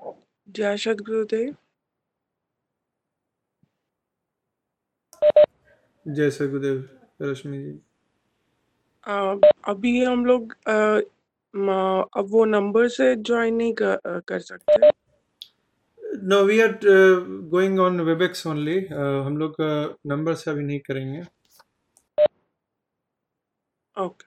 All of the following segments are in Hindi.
जय सदगुरुदेव जय सर गुरुदेव रश्मि जी। आ, अभी हम लोग आ, अब वो नंबर से ज्वाइन नहीं कर, कर सकते। No we are going on WebEx only हम लोग नंबर से अभी नहीं करेंगे। ओके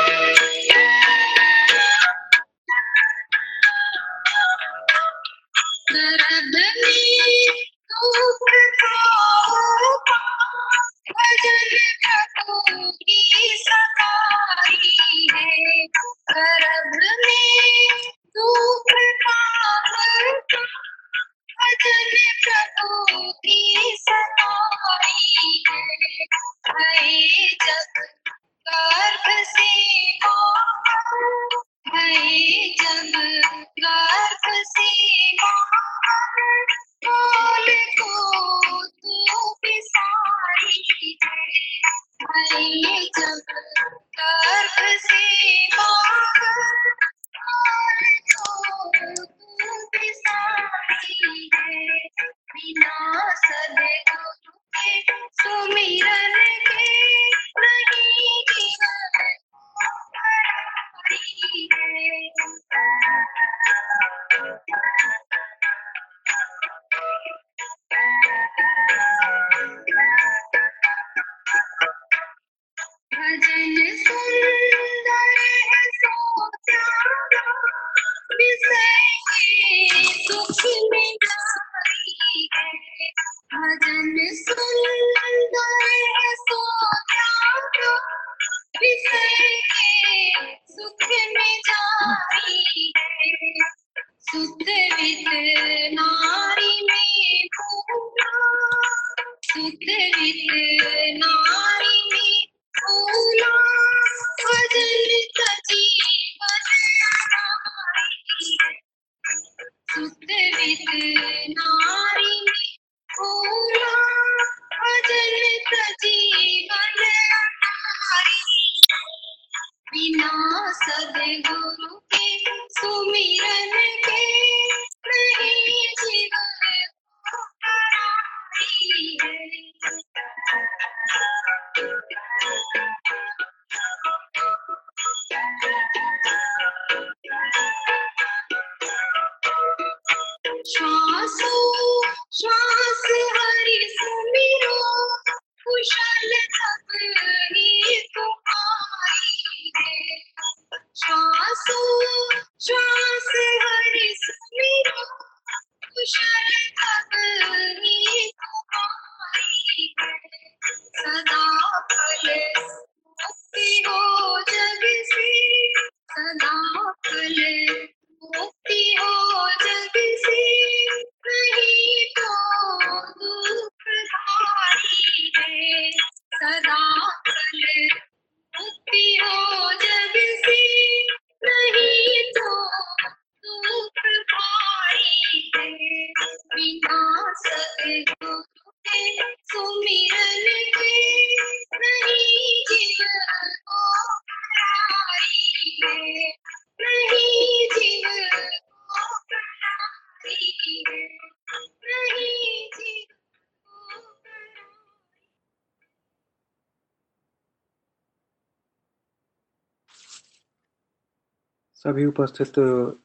सभी उपस्थित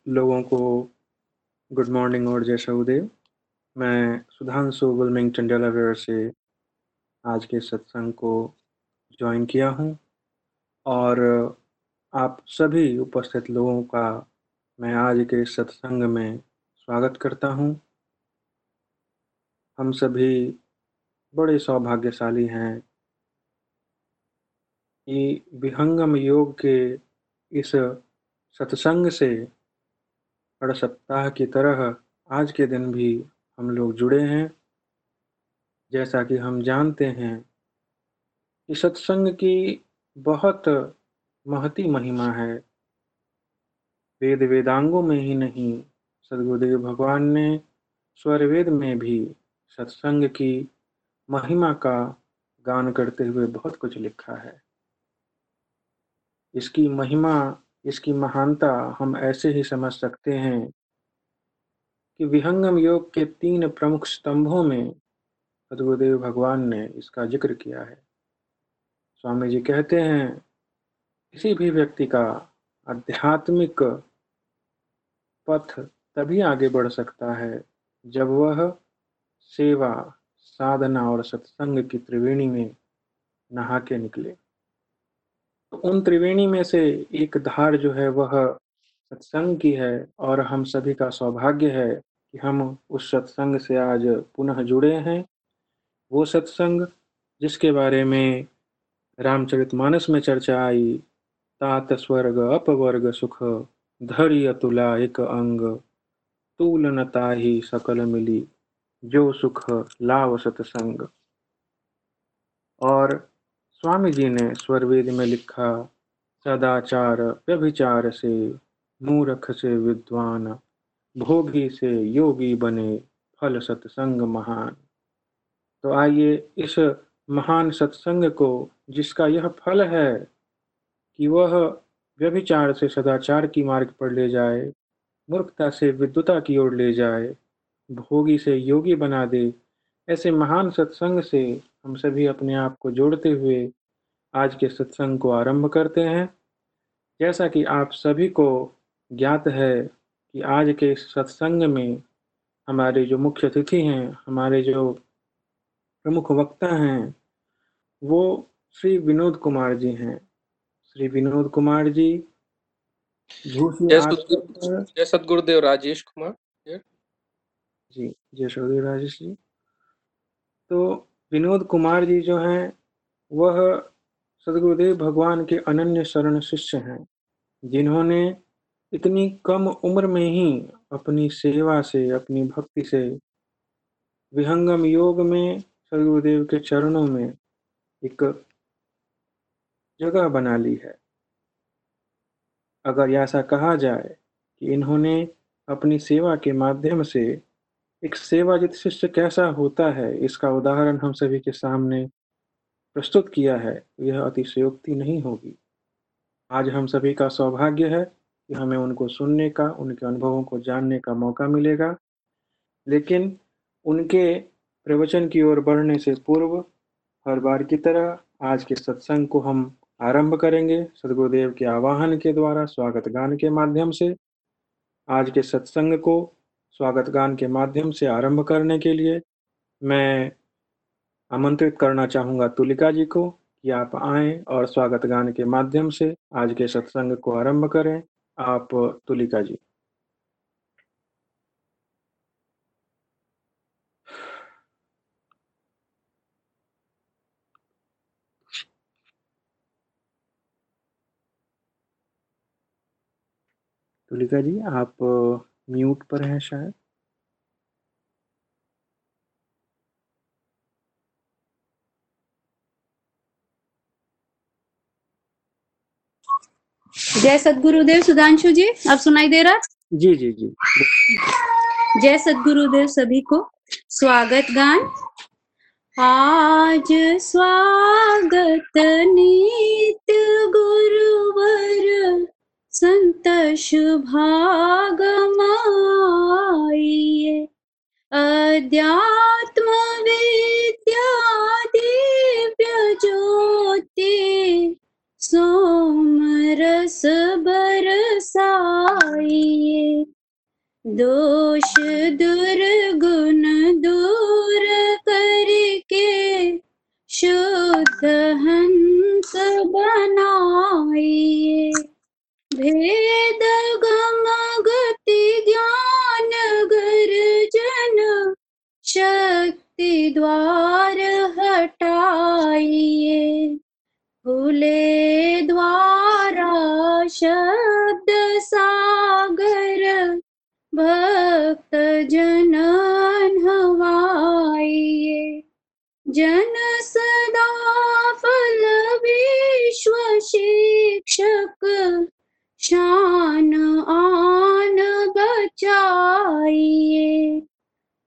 लोगों को गुड मॉर्निंग और जय सऊदेव मैं सुधांशु विल्मिंगटन डेलावेयर से आज के सत्संग को ज्वाइन किया हूँ और आप सभी उपस्थित लोगों का मैं आज के सत्संग में स्वागत करता हूँ। हम सभी बड़े सौभाग्यशाली हैं कि विहंगम योग के इस सत्संग से हर सप्ताह की तरह आज के दिन भी हम लोग जुड़े हैं। जैसा कि हम जानते हैं कि सत्संग की बहुत महती महिमा है। वेद वेदांगों में ही नहीं, सदगुरुदेव भगवान ने स्वर वेद में भी सत्संग की महिमा का गान करते हुए बहुत कुछ लिखा है। इसकी महिमा इसकी महानता हम ऐसे ही समझ सकते हैं कि विहंगम योग के तीन प्रमुख स्तंभों में सदगुरुदेव भगवान ने इसका ज़िक्र किया है। स्वामी जी कहते हैं, किसी भी व्यक्ति का आध्यात्मिक पथ तभी आगे बढ़ सकता है जब वह सेवा, साधना और सत्संग की त्रिवेणी में नहा के निकले। तो उन त्रिवेणी में से एक धार जो है वह सत्संग की है और हम सभी का सौभाग्य है कि हम उस सत्संग से आज पुनः जुड़े हैं। वो सत्संग जिसके बारे में रामचरितमानस में चर्चा आई, तात स्वर्ग अपवर्ग सुख, धरी अतुला एक अंग तूलनता ही सकल मिली, जो सुख लाव सत्संग। और स्वामी जी ने स्वरवेद में लिखा, सदाचार व्यभिचार से मूर्ख से विद्वान, भोगी से योगी बने फल सत्संग महान। तो आइए इस महान सत्संग को, जिसका यह फल है कि वह व्यभिचार से सदाचार की मार्ग पर ले जाए, मूर्खता से विद्युता की ओर ले जाए, भोगी से योगी बना दे ऐसे महान सत्संग से हम सभी अपने आप को जोड़ते हुए आज के सत्संग को आरंभ करते हैं। जैसा कि आप सभी को ज्ञात है कि आज के सत्संग में हमारे जो मुख्य अतिथि हैं हमारे जो प्रमुख वक्ता हैं वो श्री विनोद कुमार जी हैं। श्री विनोद कुमार जी जय सतगुरुदेव राजेश कुमार जी जय सतगुरुदेव राजेश जी। तो विनोद कुमार जी जो हैं, वह सदगुरुदेव भगवान के अनन्य शरण शिष्य हैं, जिन्होंने इतनी कम उम्र में ही अपनी सेवा से, अपनी भक्ति से विहंगम योग में सदगुरुदेव के चरणों में एक जगह बना ली है। अगर ऐसा कहा जाए कि इन्होंने अपनी सेवा के माध्यम से एक सेवाजित शिष्य कैसा होता है, इसका उदाहरण हम सभी के सामने प्रस्तुत किया है। यह अतिशयोक्ति नहीं होगी। आज हम सभी का सौभाग्य है कि हमें उनको सुनने का, उनके अनुभवों को जानने का मौका मिलेगा। लेकिन उनके प्रवचन की ओर बढ़ने से पूर्व, हर बार की तरह आज के सत्संग को हम आरंभ करेंगे। सदगुरुदेव के आवाहन के द्वारा, स्वागत गान के माध्यम से आज के सत्संग को स्वागत गान के माध्यम से आरंभ करने के लिए मैं आमंत्रित करना चाहूँगा तुलिका जी को कि आप आए और स्वागत गान के माध्यम से आज के सत्संग को आरंभ करें। आप तुलिका जी। तुलिका जी, आप म्यूट पर है शायद। जय सदगुरुदेव सुधांशु जी अब सुनाई दे रहा जी जी जी। जय सदगुरुदेव सभी को। स्वागत गान। आज स्वागत नीत गुरुवर संत शुभागमाइए अध्यात्म विद्या दिव्य ज्योति सोम रस बरसाइए दोष दुर्गुण दूर करके, शुद्ध हंस बनाइए भेद गति ज्ञान गर्जन शक्ति द्वार हटाइए। खुले द्वारा शब्द सागर भक्त जनन हवाइए। जन सदा फल विश्व शिक्षक शान आन बचाइए।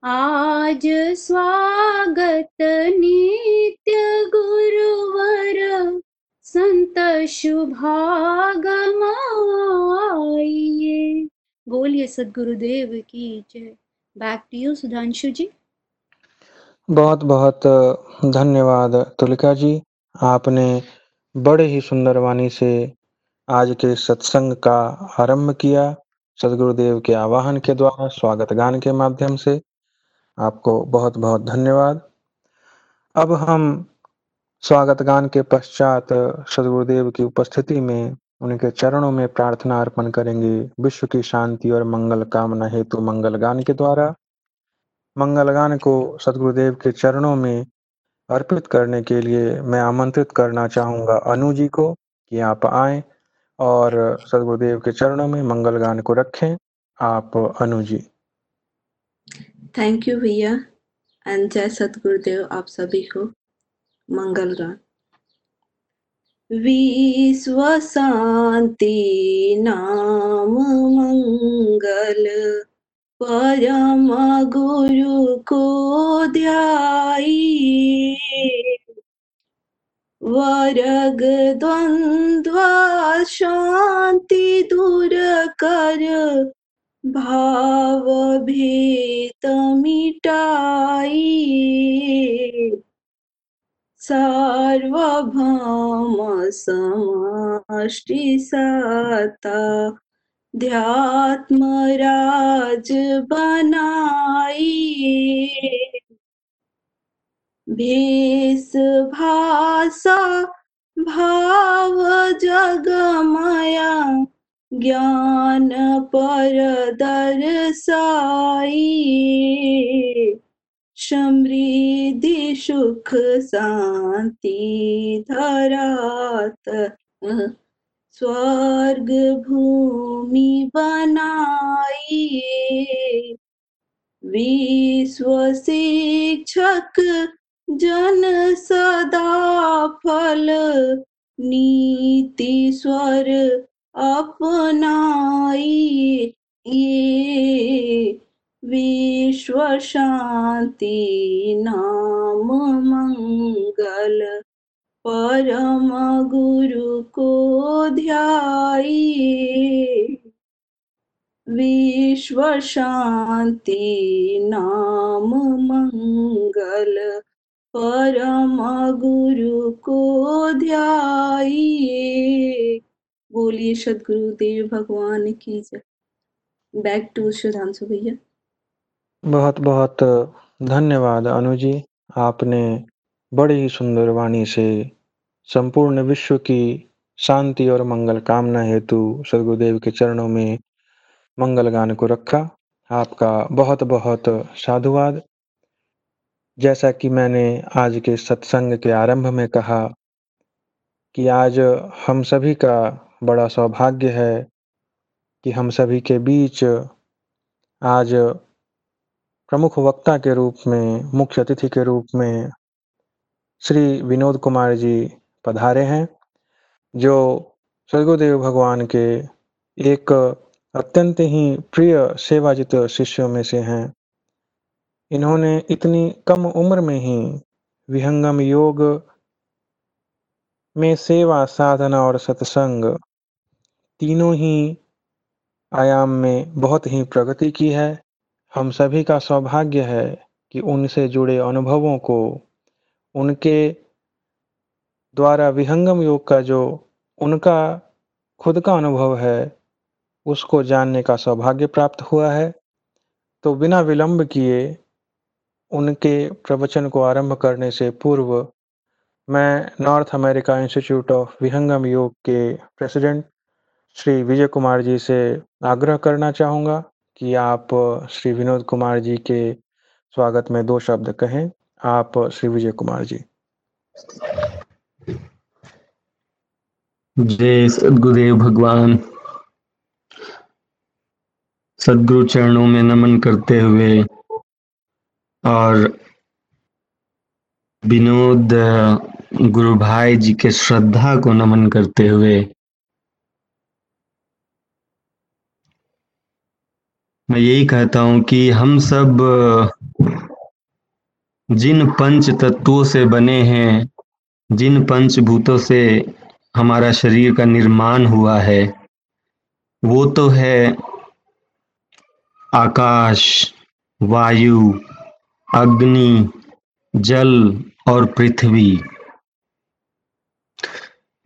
आज स्वागत नित्य गुरुवर, संत शुभागमाइए बोलिए सदगुरुदेव की जय। Back to you Sudhanshu ji. बहुत बहुत धन्यवाद, तुलिका जी। आपने बड़े ही सुंदर वाणी से आज के सत्संग का आरंभ किया। सदगुरुदेव के आवाहन के द्वारा, स्वागत गान के माध्यम से। आपको बहुत बहुत धन्यवाद। अब हम स्वागत गान के पश्चात सदगुरुदेव की उपस्थिति में उनके चरणों में प्रार्थना अर्पण करेंगे। विश्व की शांति और मंगल कामना हेतु मंगल गान के द्वारा। मंगल गान को सदगुरुदेव के चरणों में अर्पित करने के लिए मैं आमंत्रित करना चाहूँगा अनु जी को कि आप आए। और सदगुरुदेव के चरणों में मंगल गान को रखें। आप अनु जी। थैंक यू भैया। एंड जय सतगुरुदेव आप सभी को मंगल गान। विश्व शांति नाम मंगल, परम गुरु को ध्याई। वर्ग द्वंद्व शांति दूर कर। भाव भेद मिटाई। सार्वभौम समष्टि साता। ध्यात्म राज बनाई। भेष भाषा भाव जगमया, ज्ञान पर दर्शाई। समृद्धि सुख शांति धरात, स्वर्ग भूमि बनाई। विश्व शिक्षक जन सदा फल, नीति स्वर अपनाई। ये विश्व शांति नाम मंगल, परम गुरु को ध्याई। विश्व शांति नाम मंगल परम गुरु को ध्याई बोलिए सदगुरुदेव भगवान की जय। बैक टू सुधांशु भैया। बहुत बहुत धन्यवाद अनु जी। आपने बड़ी सुंदर वाणी से संपूर्ण विश्व की शांति और मंगल कामना हेतु सदगुरुदेव के चरणों में मंगल गान को रखा। आपका बहुत बहुत साधुवाद। जैसा कि मैंने आज के सत्संग के आरंभ में कहा कि आज हम सभी का बड़ा सौभाग्य है कि हम सभी के बीच आज प्रमुख वक्ता के रूप में, मुख्य अतिथि के रूप में श्री विनोद कुमार जी पधारे हैं, जो सदगुरुदेव भगवान के एक अत्यंत ही प्रिय सेवाजित शिष्यों में से हैं। इन्होंने इतनी कम उम्र में ही विहंगम योग में सेवा, साधना और सत्संग तीनों ही आयाम में बहुत ही प्रगति की है। हम सभी का सौभाग्य है कि उनसे जुड़े अनुभवों को, उनके द्वारा विहंगम योग का जो उनका खुद का अनुभव है, उसको जानने का सौभाग्य प्राप्त हुआ है। तो बिना विलंब किए उनके प्रवचन को आरंभ करने से पूर्व, मैं North America Institute of Vihangam Yoga के प्रेसिडेंट श्री विजय कुमार जी से आग्रह करना चाहूँगा कि आप श्री विनोद कुमार जी के स्वागत में दो शब्द कहें। आप श्री विजय कुमार जी। जय सदगुरुदेव भगवान। सदगुरु चरणों में नमन करते हुए और विनोद, गुरु भाई जी के श्रद्धा को नमन करते हुए मैं यही कहता हूँ कि हम सब जिन पंच तत्वों से बने हैं, जिन पंचभूतों से हमारा शरीर का निर्माण हुआ है, वो तो है आकाश, वायु अग्नि, जल और पृथ्वी।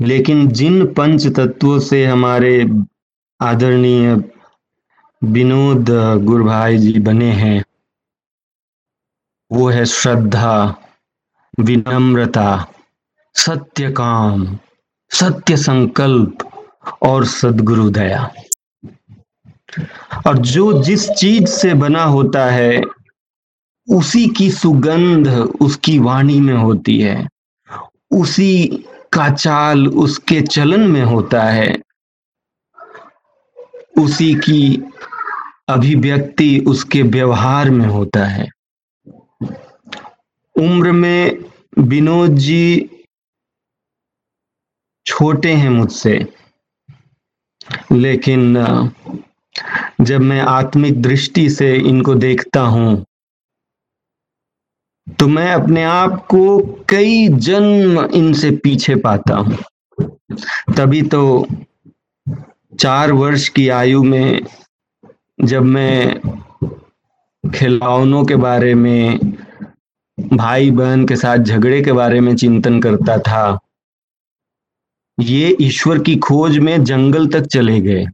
लेकिन जिन पंच तत्वों से हमारे आदरणीय विनोद गुरु भाई जी बने हैं, वो है श्रद्धा, विनम्रता सत्य काम सत्य संकल्प और सदगुरु दया और जो जिस चीज़ से बना होता है उसी की सुगंध उसकी वाणी में होती है। उसी का चाल उसके चलन में होता है। उसी की अभिव्यक्ति उसके व्यवहार में होता है। उम्र में विनोद जी छोटे हैं मुझसे, लेकिन, जब मैं आत्मिक दृष्टि से इनको देखता हूँ तो मैं अपने आप को कई जन्म इनसे पीछे पाता हूँ। तभी तो चार वर्ष की आयु में जब मैं खिलौनों के बारे में भाई बहन के साथ झगड़े के बारे में चिंतन करता था, ये ईश्वर की खोज में जंगल तक चले गए।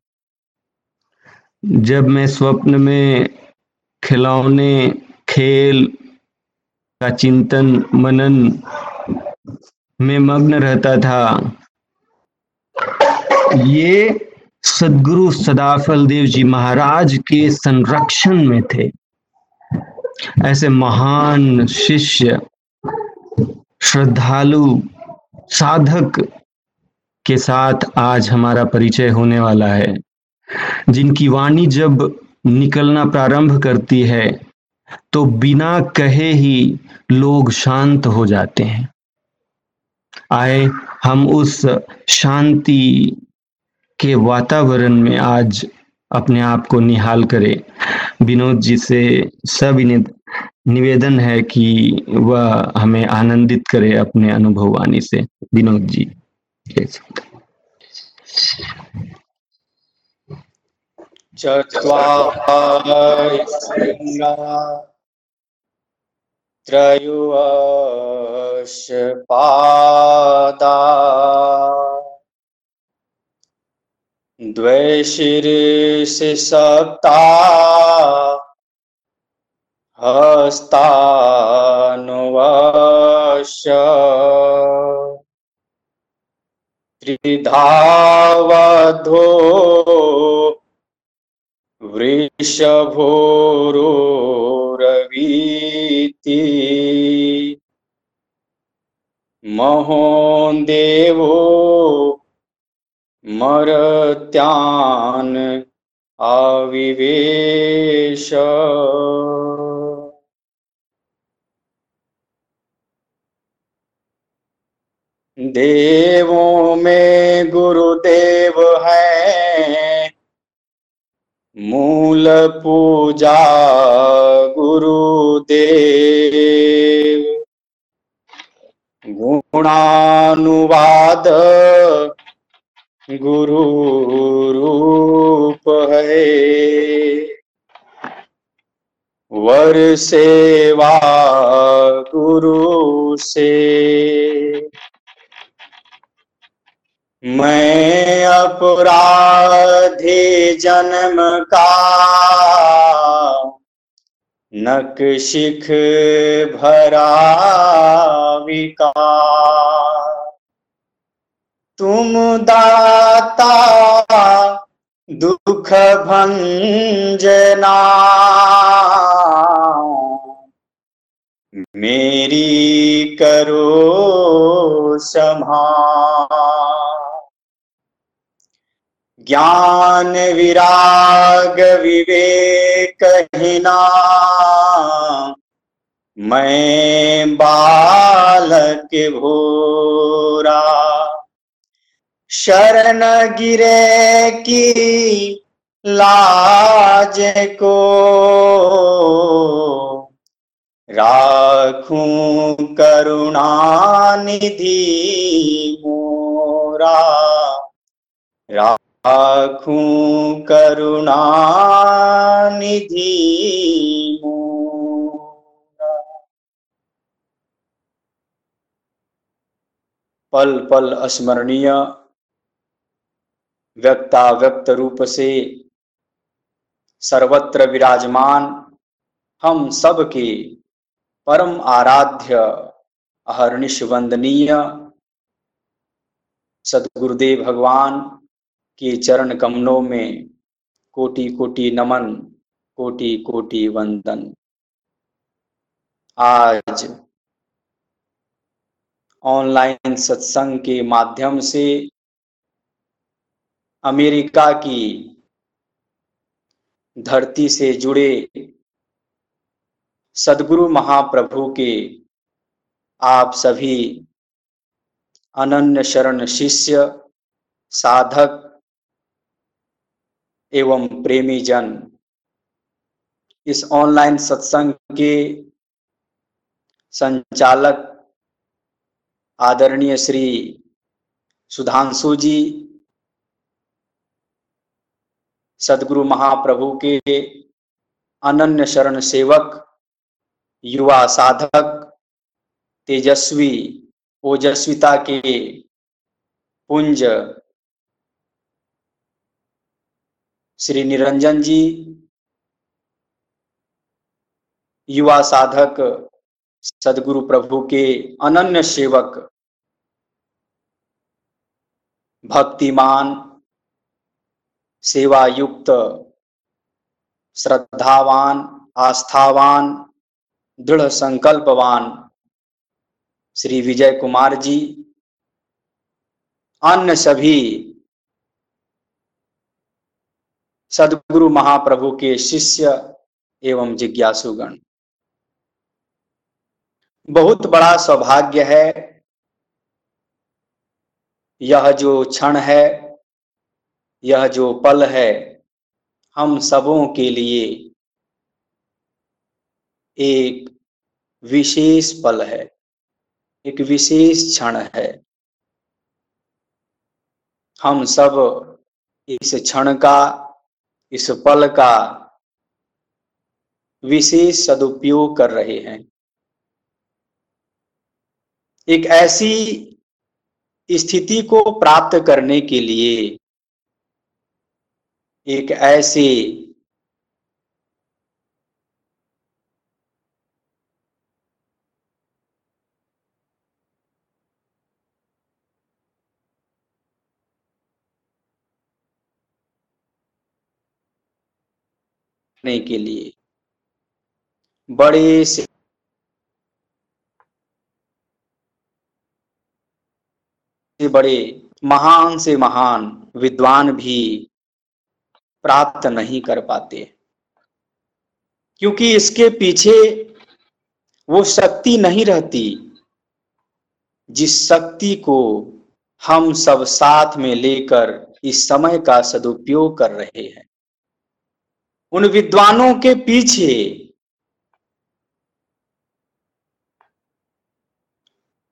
जब मैं स्वप्न में खिलौने, खेल का चिंतन मनन में मग्न रहता था। ये सदगुरु सदाफल देव जी महाराज के संरक्षण में थे। ऐसे महान शिष्य, श्रद्धालु, साधक के साथ आज हमारा परिचय होने वाला है। जिनकी वाणी जब निकलना प्रारंभ करती है तो बिना कहे ही लोग शांत हो जाते हैं। आए, हम उस शांति के वातावरण में आज अपने आप को निहाल करें। विनोद जी से सब निवेदन है कि वह हमें आनंदित करे अपने अनुभव वाणी से। विनोद जी त्रयोश पादा द्वैशीर्ष सप्ता हस्तानुवश त्रिधावधो वृषभोरुरवीति। महोन् देवो मरत्यान् आविवेश देवों में गुरुदेव है। मूल पूजा गुरुदेव। गुणानुवाद गुरु रूप है। वर सेवा गुरु से। मैं अपराधी जन्म का नक शिख भरा विकार। तुम दाता दुख भंजना। मेरी करो संभाल। ज्ञान विराग विवेक हिना। मैं बालक भोरा। शरण गिरे की लाज को राखूं करुणा निधि मोरा। राखूं करुणा निधि पल पल स्मरणीय व्यक्ता व्यक्त रूप से सर्वत्र विराजमान हम सब के परम आराध्य, अहर्निश वंदनीय। सदगुरुदेव भगवान के चरण कमलों में कोटि कोटि नमन कोटि कोटि वंदन। आज ऑनलाइन सत्संग के माध्यम से अमेरिका की धरती से जुड़े सदगुरु महाप्रभु के आप सभी अनन्य शरण शिष्य, साधक एवं प्रेमी जन। इस ऑनलाइन सत्संग के संचालक आदरणीय श्री सुधांशु जी, सदगुरु महाप्रभु के अनन्य शरण सेवक, युवा साधक, तेजस्वी, ओजस्विता के पुंज श्री निरंजन जी, युवा साधक, सदगुरु प्रभु के अनन्य सेवक, भक्तिमान सेवा युक्त श्रद्धावान, आस्थावान, दृढ़ संकल्पवान, श्री विजय कुमार जी, अन्य सभी सदगुरु महाप्रभु के शिष्य एवं जिज्ञासुगण। बहुत बड़ा सौभाग्य है, यह जो क्षण है, यह जो पल है, हम सबों के लिए एक विशेष पल है, एक विशेष क्षण है। हम सब इस क्षण का इस पल का विशेष सदुपयोग कर रहे हैं। एक ऐसी स्थिति को प्राप्त करने के लिए एक ऐसे करने के लिए। बड़े से बड़े, महान से महान विद्वान भी प्राप्त नहीं कर पाते। क्योंकि इसके पीछे वो शक्ति नहीं रहती, जिस शक्ति को हम सब साथ में लेकर इस समय का सदुपयोग कर रहे हैं। उन विद्वानों के पीछे।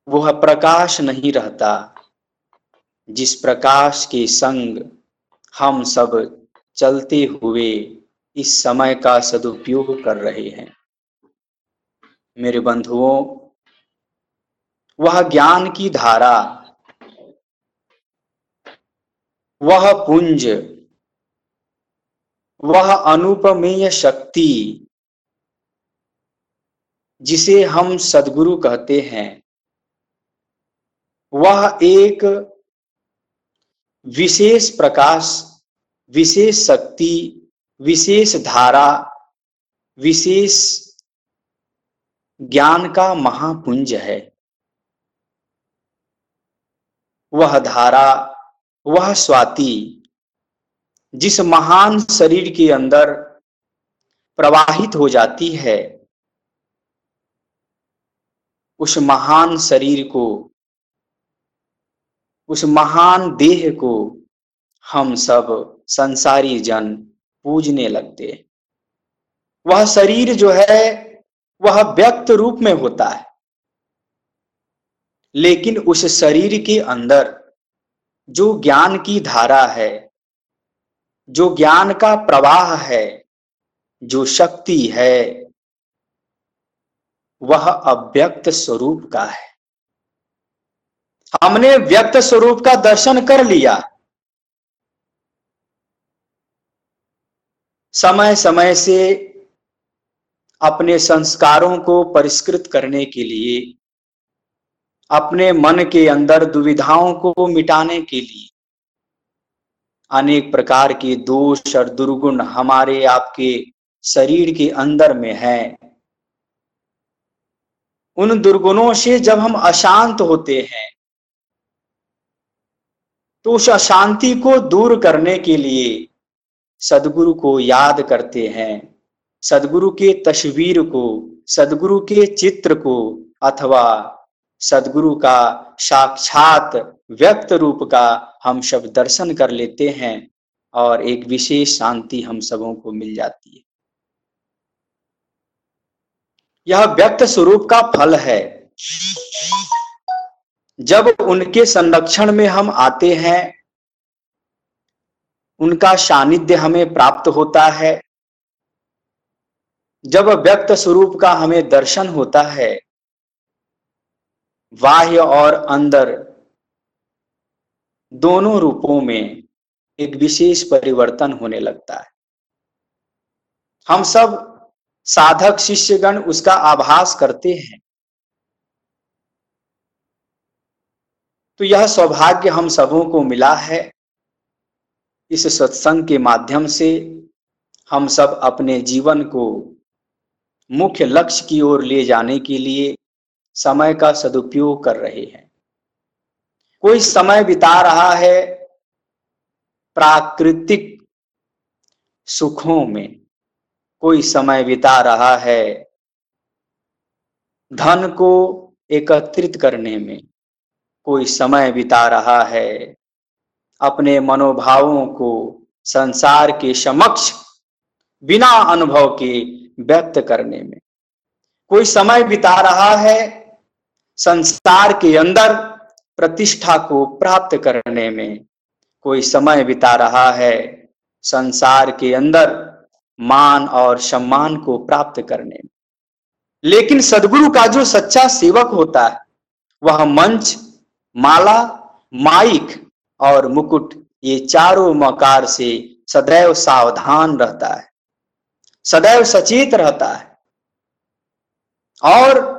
वह प्रकाश नहीं रहता, जिस प्रकाश के संग हम सब चलते हुए इस समय का सदुपयोग कर रहे हैं। मेरे बंधुओं, वह ज्ञान की धारा, वह पुंज वह अनुपमेय शक्ति जिसे हम सदगुरु कहते हैं। वह एक विशेष प्रकाश, विशेष शक्ति, विशेष धारा, विशेष ज्ञान का महापुंज है। वह धारा, वह स्वाति जिस महान शरीर के अंदर प्रवाहित हो जाती है, उस महान शरीर को, उस महान देह को हम सब संसारी जन पूजने लगते वह शरीर जो है, वह व्यक्त रूप में होता है। लेकिन उस शरीर के अंदर जो ज्ञान की धारा है जो ज्ञान का प्रवाह है, जो शक्ति है, वह अव्यक्त स्वरूप का है। हमने व्यक्त स्वरूप का दर्शन कर लिया। समय समय से अपने संस्कारों को परिष्कृत करने के लिए, अपने मन के अंदर दुविधाओं को मिटाने के लिए अनेक प्रकार के दोष और दुर्गुण हमारे आपके शरीर के अंदर में है। उन दुर्गुणों से जब हम अशांत होते हैं तो उस अशांति को दूर करने के लिए सदगुरु को याद करते हैं। सदगुरु के तस्वीर को, सदगुरु के चित्र को अथवा सदगुरु का साक्षात व्यक्त रूप का हम सब दर्शन कर लेते हैं और एक विशेष शांति हम सबों को मिल जाती है। यह व्यक्त स्वरूप का फल है। जब उनके संरक्षण में हम आते हैं, उनका सानिध्य हमें प्राप्त होता है। जब व्यक्त स्वरूप का हमें दर्शन होता है बाह्य और अंदर दोनों रूपों में एक विशेष परिवर्तन होने लगता है। हम सब साधक शिष्यगण उसका आभास करते हैं। तो यह सौभाग्य हम सबों को मिला है। इस सत्संग के माध्यम से हम सब अपने जीवन को मुख्य लक्ष्य की ओर ले जाने के लिए समय का सदुपयोग कर रहे हैं। कोई समय बिता रहा है प्राकृतिक सुखों में, कोई समय बिता रहा है धन को एकत्रित करने में, कोई समय बिता रहा है अपने मनोभावों को संसार के समक्ष बिना अनुभव के व्यक्त करने में, कोई समय बिता रहा है संसार के अंदर प्रतिष्ठा को प्राप्त करने में कोई समय बिता रहा है। संसार के अंदर मान और सम्मान को प्राप्त करने में। लेकिन सदगुरु का जो सच्चा सेवक होता है, वह मंच, माला, माइक और मुकुट, ये चारों मकार से सदैव सावधान रहता है। सदैव सचेत रहता है। और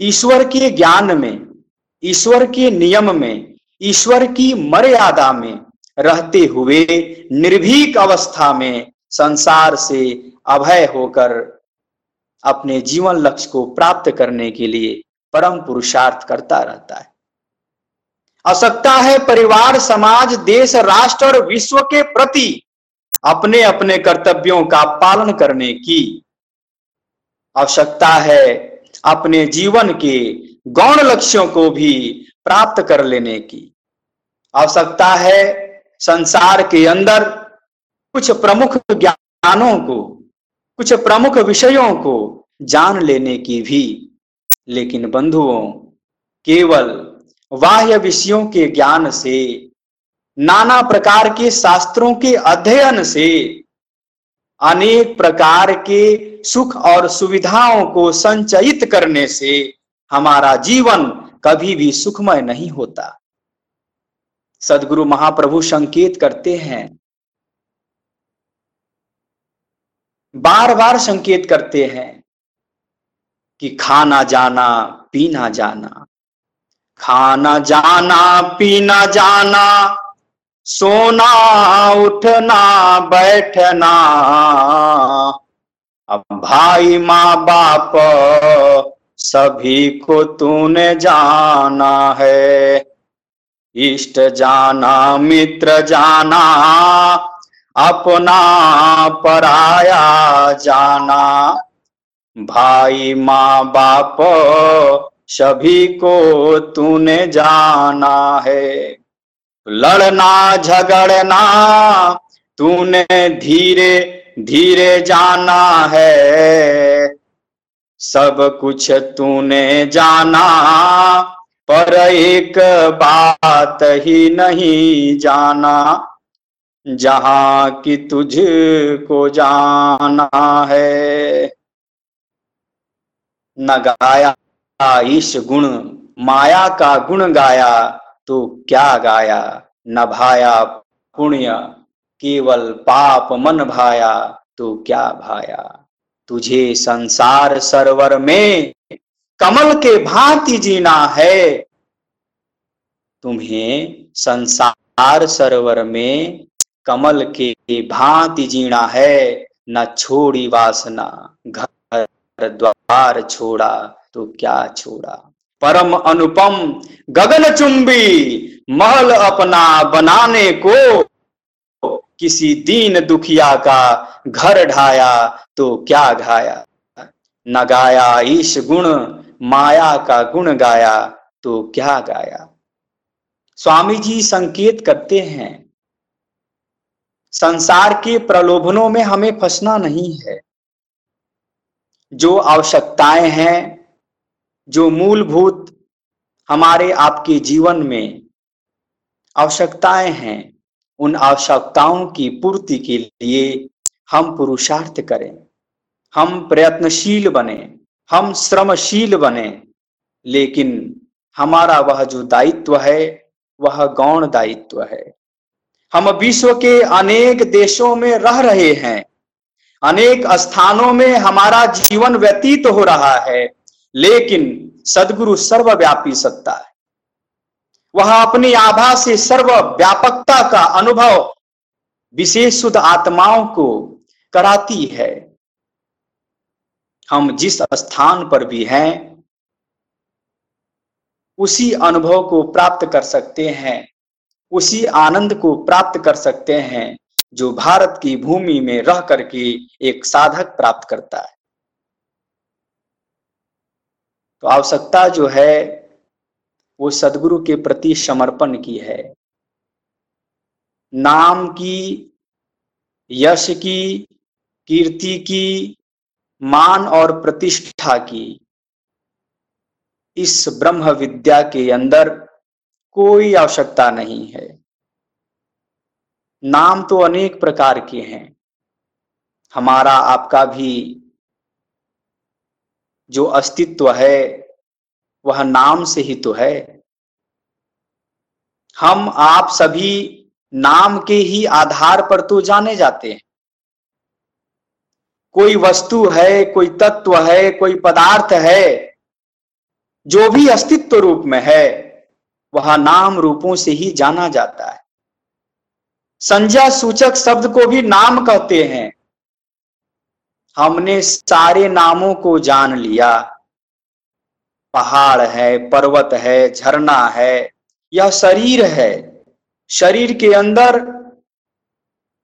ईश्वर के ज्ञान में, ईश्वर के नियम में, ईश्वर की मर्यादा में रहते हुए, निर्भीक अवस्था में संसार से अभय होकर अपने जीवन लक्ष्य को प्राप्त करने के लिए परम पुरुषार्थ करता रहता है। आवश्यकता है परिवार, समाज, देश, राष्ट्र और विश्व के प्रति अपने अपने कर्तव्यों का पालन करने की। आवश्यकता है अपने जीवन के गौण लक्ष्यों को भी प्राप्त कर लेने की आवश्यकता है। संसार के अंदर कुछ प्रमुख ज्ञानों को, कुछ प्रमुख विषयों को जान लेने की भी। लेकिन बंधुओं, केवल बाह्य विषयों के ज्ञान से, नाना प्रकार के शास्त्रों के अध्ययन से अनेक प्रकार के सुख और सुविधाओं को संचयित करने से हमारा जीवन कभी भी सुखमय नहीं होता। सदगुरु महाप्रभु संकेत करते हैं। बार बार संकेत करते हैं कि खाना जाना, पीना जाना। खाना जाना, पीना जाना सोना उठना, बैठना। अब भाई माँ बाप, सभी को तूने जाना है। इष्ट जाना, मित्र जाना, अपना पराया जाना। भाई माँ बाप, सभी को तूने जाना है। लड़ना, झगड़ना, तूने धीरे धीरे जाना है। सब कुछ तूने जाना, पर एक बात ही नहीं जाना, जहाँ की तुझको जाना है। न गाया ईश गुण, माया का गुण गाया तो क्या गाया? न भाया पुण्य, केवल पाप मन भाया तो क्या भाया? तुझे संसार सरवर में कमल के भांति जीना है। तुम्हें संसार सरोवर में कमल के भांति जीना है। न छोड़ी वासना, घर द्वार छोड़ा तो क्या छोड़ा? परम अनुपम गगन चुंबी महल अपना बनाने को। किसी दीन दुखिया का घर ढाया तो क्या घाया? न गाया ईश गुण, माया का गुण गाया तो क्या गाया? स्वामी जी संकेत करते हैं, संसार के प्रलोभनों में हमें फंसना नहीं है। जो आवश्यकताएँ हैं जो मूलभूत हमारे आपके जीवन में आवश्यकताएँ हैं, उन आवश्यकताओं की पूर्ति के लिए हम पुरुषार्थ करें। हम प्रयत्नशील बने, हम श्रमशील बने, लेकिन हमारा वह जो दायित्व है, वह गौण दायित्व है। हम विश्व के अनेक देशों में रह रहे हैं। अनेक स्थानों में हमारा जीवन व्यतीत हो रहा है। लेकिन सदगुरु सर्वव्यापी सत्ता है। वह अपनी आभा से सर्व व्यापकता का अनुभव विशेष शुद्ध आत्माओं को कराती है। हम जिस स्थान पर भी हैं, उसी अनुभव को प्राप्त कर सकते हैं, उसी आनंद को प्राप्त कर सकते हैं, जो भारत की भूमि में रह करके एक साधक प्राप्त करता है। तो आवश्यकता जो है, वो सदगुरु के प्रति समर्पण की है। नाम की, यश की, कीर्ति की, मान और प्रतिष्ठा की, इस ब्रह्म विद्या के अंदर कोई आवश्यकता नहीं है। नाम तो अनेक प्रकार के हैं। हमारा, आपका भी जो अस्तित्व है, वह नाम से ही तो है। हम आप सभी नाम के ही आधार पर तो जाने जाते हैं। कोई वस्तु है, कोई तत्व है, कोई पदार्थ है, जो भी अस्तित्व रूप में है, वह नाम रूपों से ही जाना जाता है। संज्ञा सूचक शब्द को भी नाम कहते हैं। हमने सारे नामों को जान लिया। पहाड़ है, पर्वत है, झरना है, यह शरीर है। शरीर के अंदर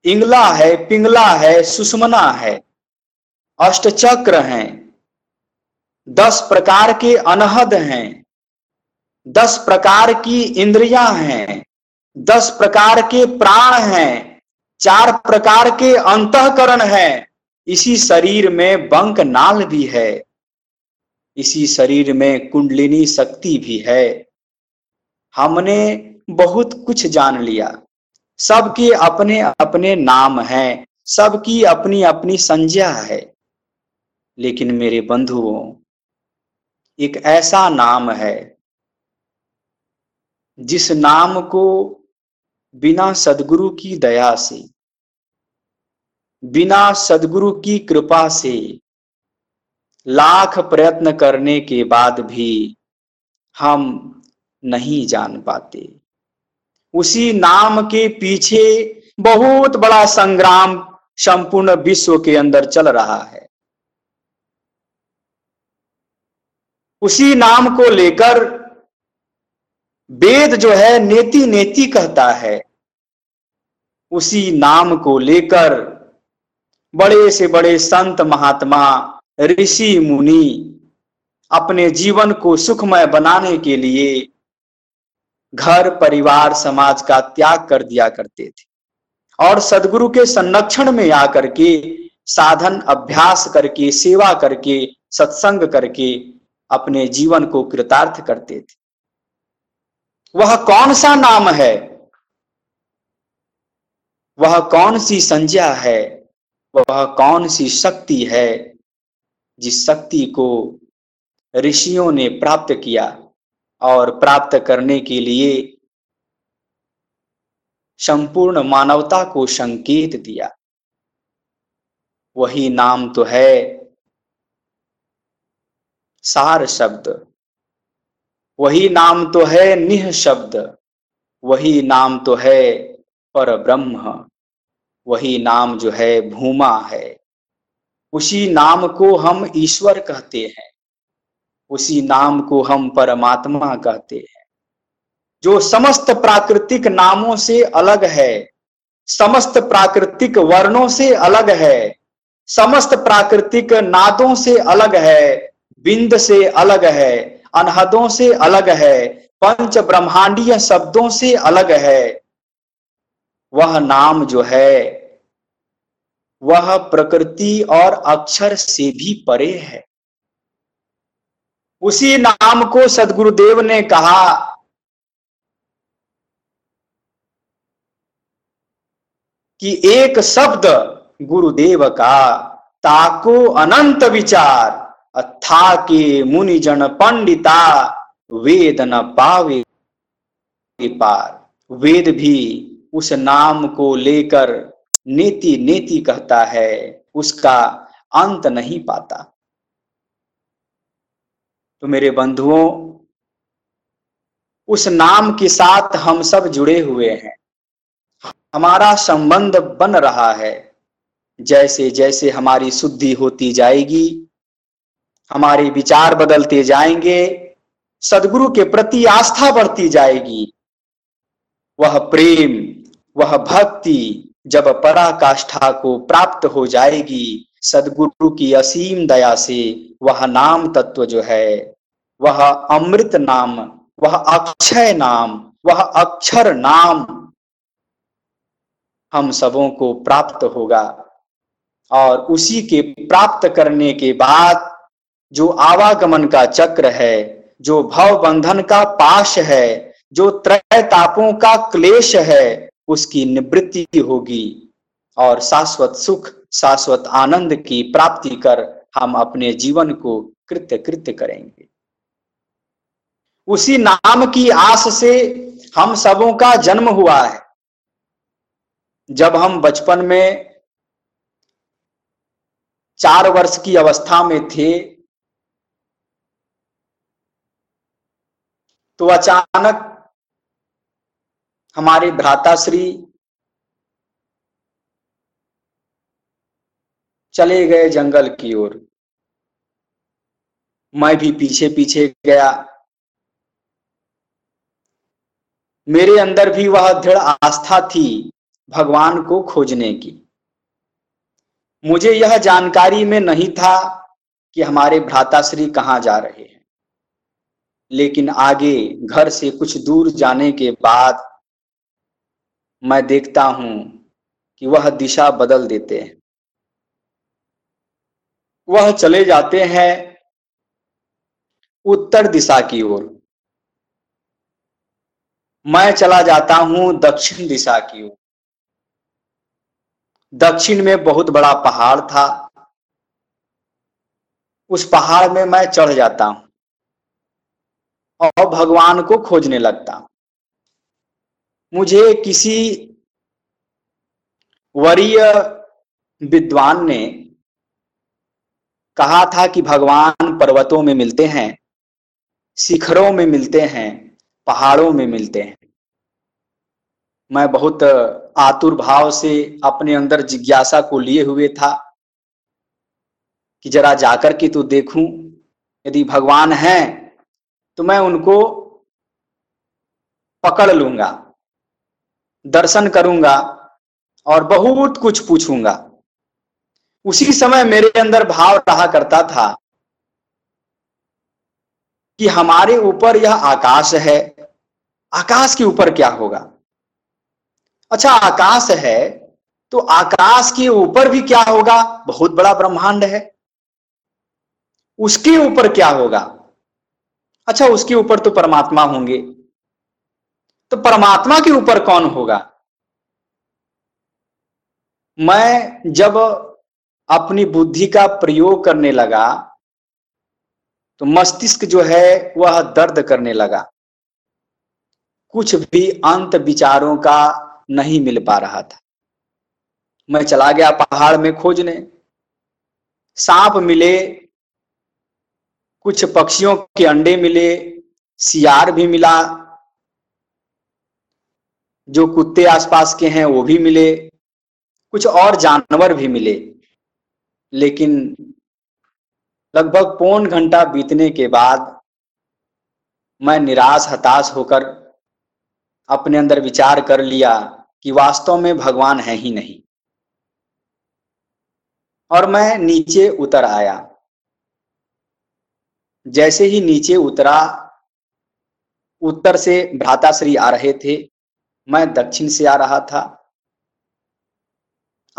इंगला है, पिंगला है, सुषमना है। अष्टचक्र हैं। दस प्रकार के अनहद हैं। दस प्रकार की इंद्रियाँ हैं। दस प्रकार के प्राण हैं। चार प्रकार के अंतकरण हैं। इसी शरीर में बंक नाल भी है। इसी शरीर में कुंडलिनी शक्ति भी है। हमने बहुत कुछ जान लिया। सबके अपने अपने नाम हैं। सबकी अपनी अपनी संज्ञा है। लेकिन मेरे बंधुओं, एक ऐसा नाम है, जिस नाम को बिना सदगुरु की दया से बिना सदगुरु की कृपा से लाख प्रयत्न करने के बाद भी हम नहीं जान पाते। उसी नाम के पीछे बहुत बड़ा संग्राम संपूर्ण विश्व के अंदर चल रहा है। उसी नाम को लेकर वेद जो है नेति नेति कहता है। उसी नाम को लेकर बड़े से बड़े संत महात्मा, ऋषि मुनि अपने जीवन को सुखमय बनाने के लिए घर, परिवार, समाज का त्याग कर दिया करते थे। और सदगुरु के संरक्षण में आकर के, साधन, अभ्यास करके, सेवा करके, सत्संग करके अपने जीवन को कृतार्थ करते थे। वह कौन सा नाम है? वह कौन सी संज्ञा है? वह कौन सी शक्ति है जिस शक्ति को ऋषियों ने प्राप्त किया और प्राप्त करने के लिए संपूर्ण मानवता को संकेत दिया? वही नाम तो है सार शब्द। वही नाम तो है निह शब्द। वही नाम तो है पर ब्रह्म। वही नाम जो है भूमा है। उसी नाम को हम ईश्वर कहते हैं। उसी नाम को हम परमात्मा कहते हैं। जो समस्त प्राकृतिक नामों से अलग है, समस्त प्राकृतिक वर्णों से अलग है, समस्त प्राकृतिक नादों से अलग है, बिंद से अलग है, अनहदों से अलग है, पंच ब्रह्मांडीय शब्दों से अलग है। वह नाम जो है वह प्रकृति और अक्षर से भी परे है। उसी नाम को सदगुरुदेव ने कहा, कि एक शब्द गुरुदेव का, ताको अनंत विचार अथा के मुनि जन पंडिता, वेद न पावे पार। वेद भी उस नाम को लेकर नेति नेति कहता है, उसका अंत नहीं पाता। तो मेरे बंधुओं, उस नाम के साथ हम सब जुड़े हुए हैं। हमारा संबंध बन रहा है। जैसे जैसे हमारी शुद्धि होती जाएगी, हमारे विचार बदलते जाएँगे, सदगुरु के प्रति आस्था बढ़ती जाएगी। वह प्रेम, वह भक्ति जब पराकाष्ठा को प्राप्त हो जाएगी, सदगुरु की असीम दया से वह नाम तत्व जो है, वह अमृत नाम, वह अक्षय नाम, वह अक्षर नाम हम सबों को प्राप्त होगा। और उसी के प्राप्त करने के बाद जो आवागमन का चक्र है, जो भव बंधन का पाश है, जो त्रय तापों का क्लेश है उसकी निवृत्ति होगी और शाश्वत सुख, शाश्वत आनंद की प्राप्ति कर हम अपने जीवन को कृत्य कृत्य करेंगे। उसी नाम की आस से हम सबों का जन्म हुआ है। जब हम बचपन में चार वर्ष की अवस्था में थे तो अचानक हमारे भ्राताश्री चले गए जंगल की ओर। मैं भी पीछे पीछे गया। मेरे अंदर भी वह दृढ़ आस्था थी भगवान को खोजने की। मुझे यह जानकारी में नहीं था कि हमारे भ्राताश्री कहाँ जा रहे हैं। लेकिन आगे घर से कुछ दूर जाने के बाद मैं देखता हूँ कि वह दिशा बदल देते हैं। वह चले जाते हैं उत्तर दिशा की ओर। मैं चला जाता हूँ दक्षिण दिशा की ओर। दक्षिण में बहुत बड़ा पहाड़ था। उस पहाड़ में मैं चढ़ जाता हूँ और भगवान को खोजने लगता मुझे किसी वरीय विद्वान ने कहा था कि भगवान पर्वतों में मिलते हैं, शिखरों में मिलते हैं, पहाड़ों में मिलते हैं। मैं बहुत आतुर भाव से अपने अंदर जिज्ञासा को लिए हुए था कि जरा जाकर के तो देखूँ, यदि भगवान हैं तो मैं उनको पकड़ लूँगा। दर्शन करूँगा और बहुत कुछ पूछूँगा। उसी समय मेरे अंदर भाव रहा करता था कि हमारे ऊपर यह आकाश है। आकाश के ऊपर क्या होगा? अच्छा आकाश है तो आकाश के ऊपर भी क्या होगा? बहुत बड़ा ब्रह्मांड है। उसके ऊपर क्या होगा? अच्छा उसके ऊपर तो परमात्मा होंगे। तो परमात्मा के ऊपर कौन होगा? मैं जब अपनी बुद्धि का प्रयोग करने लगा तो मस्तिष्क जो है, वह दर्द करने लगा। कुछ भी अंत विचारों का नहीं मिल पा रहा था। मैं चला गया पहाड़ में खोजने। सांप मिले, कुछ पक्षियों के अंडे मिले, सियार भी मिला जो कुत्ते आसपास के हैं, वो भी मिले। कुछ और जानवर भी मिले। लेकिन लगभग पौन घंटा बीतने के बाद मैं निराश, हताश होकर अपने अंदर विचार कर लिया कि वास्तव में भगवान है ही नहीं। और मैं नीचे उतर आया। जैसे ही नीचे उतरा, उत्तर से भ्राताश्री आ रहे थे। मैं दक्षिण से आ रहा था।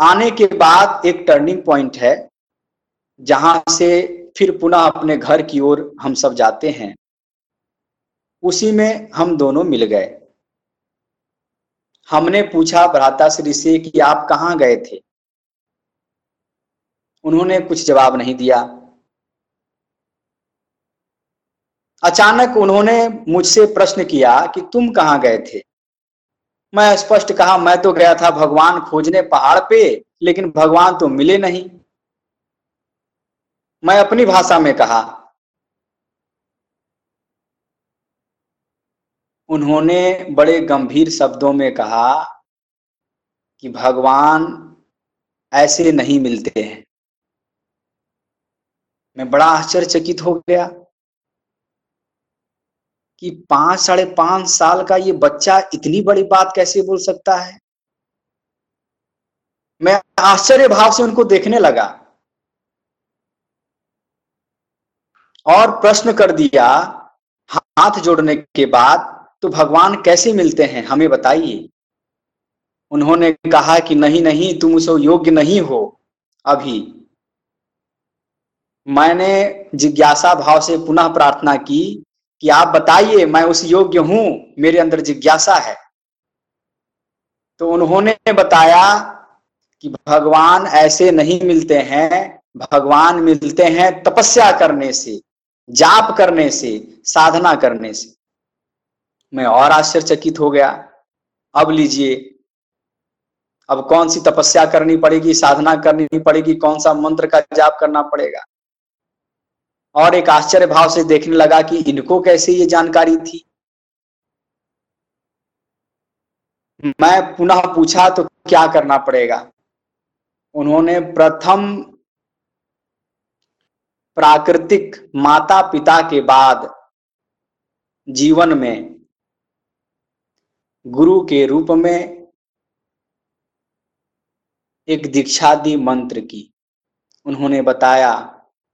आने के बाद एक टर्निंग पॉइंट है, जहाँ से फिर पुनः अपने घर की ओर हम सब जाते हैं। उसी में हम दोनों मिल गए। हमने पूछा भ्राता श्री से कि आप कहाँ गए थे? उन्होंने कुछ जवाब नहीं दिया। अचानक उन्होंने मुझसे प्रश्न किया कि तुम कहाँ गए थे? मैं स्पष्ट कहा, मैं तो गया था भगवान खोजने पहाड़ पे, लेकिन भगवान तो मिले नहीं। मैं अपनी भाषा में कहा, उन्होंने बड़े गंभीर शब्दों में कहा कि भगवान ऐसे नहीं मिलते हैं। मैं बड़ा आश्चर्यचकित हो गया। कि पाँच, साढ़े पाँच साल का ये बच्चा इतनी बड़ी बात कैसे बोल सकता है? मैं आश्चर्य भाव से उनको देखने लगा। और प्रश्न कर दिया, हाथ जोड़ने के बाद तो भगवान कैसे मिलते हैं? हमें बताइए। उन्होंने कहा कि, नहीं नहीं, तुम उसे योग्य नहीं हो अभी। मैंने जिज्ञासा भाव से पुनः प्रार्थना की कि आप बताइए, मैं उस योग्य हूँ, मेरे अंदर जिज्ञासा है। तो उन्होंने बताया कि भगवान ऐसे नहीं मिलते हैं, भगवान मिलते हैं तपस्या करने से, जाप करने से, साधना करने से। मैं और आश्चर्यचकित हो गया। अब लीजिए, अब कौन सी तपस्या करनी पड़ेगी, साधना करनी पड़ेगी, कौन सा मंत्र का जाप करना पड़ेगा? और एक आश्चर्य भाव से देखने लगा कि इनको कैसे ये जानकारी थी। मैं पुनः पूछा तो क्या करना पड़ेगा? उन्होंने प्रथम प्राकृतिक माता पिता के बाद जीवन में गुरु के रूप में एक दीक्षा दी मंत्र की। उन्होंने बताया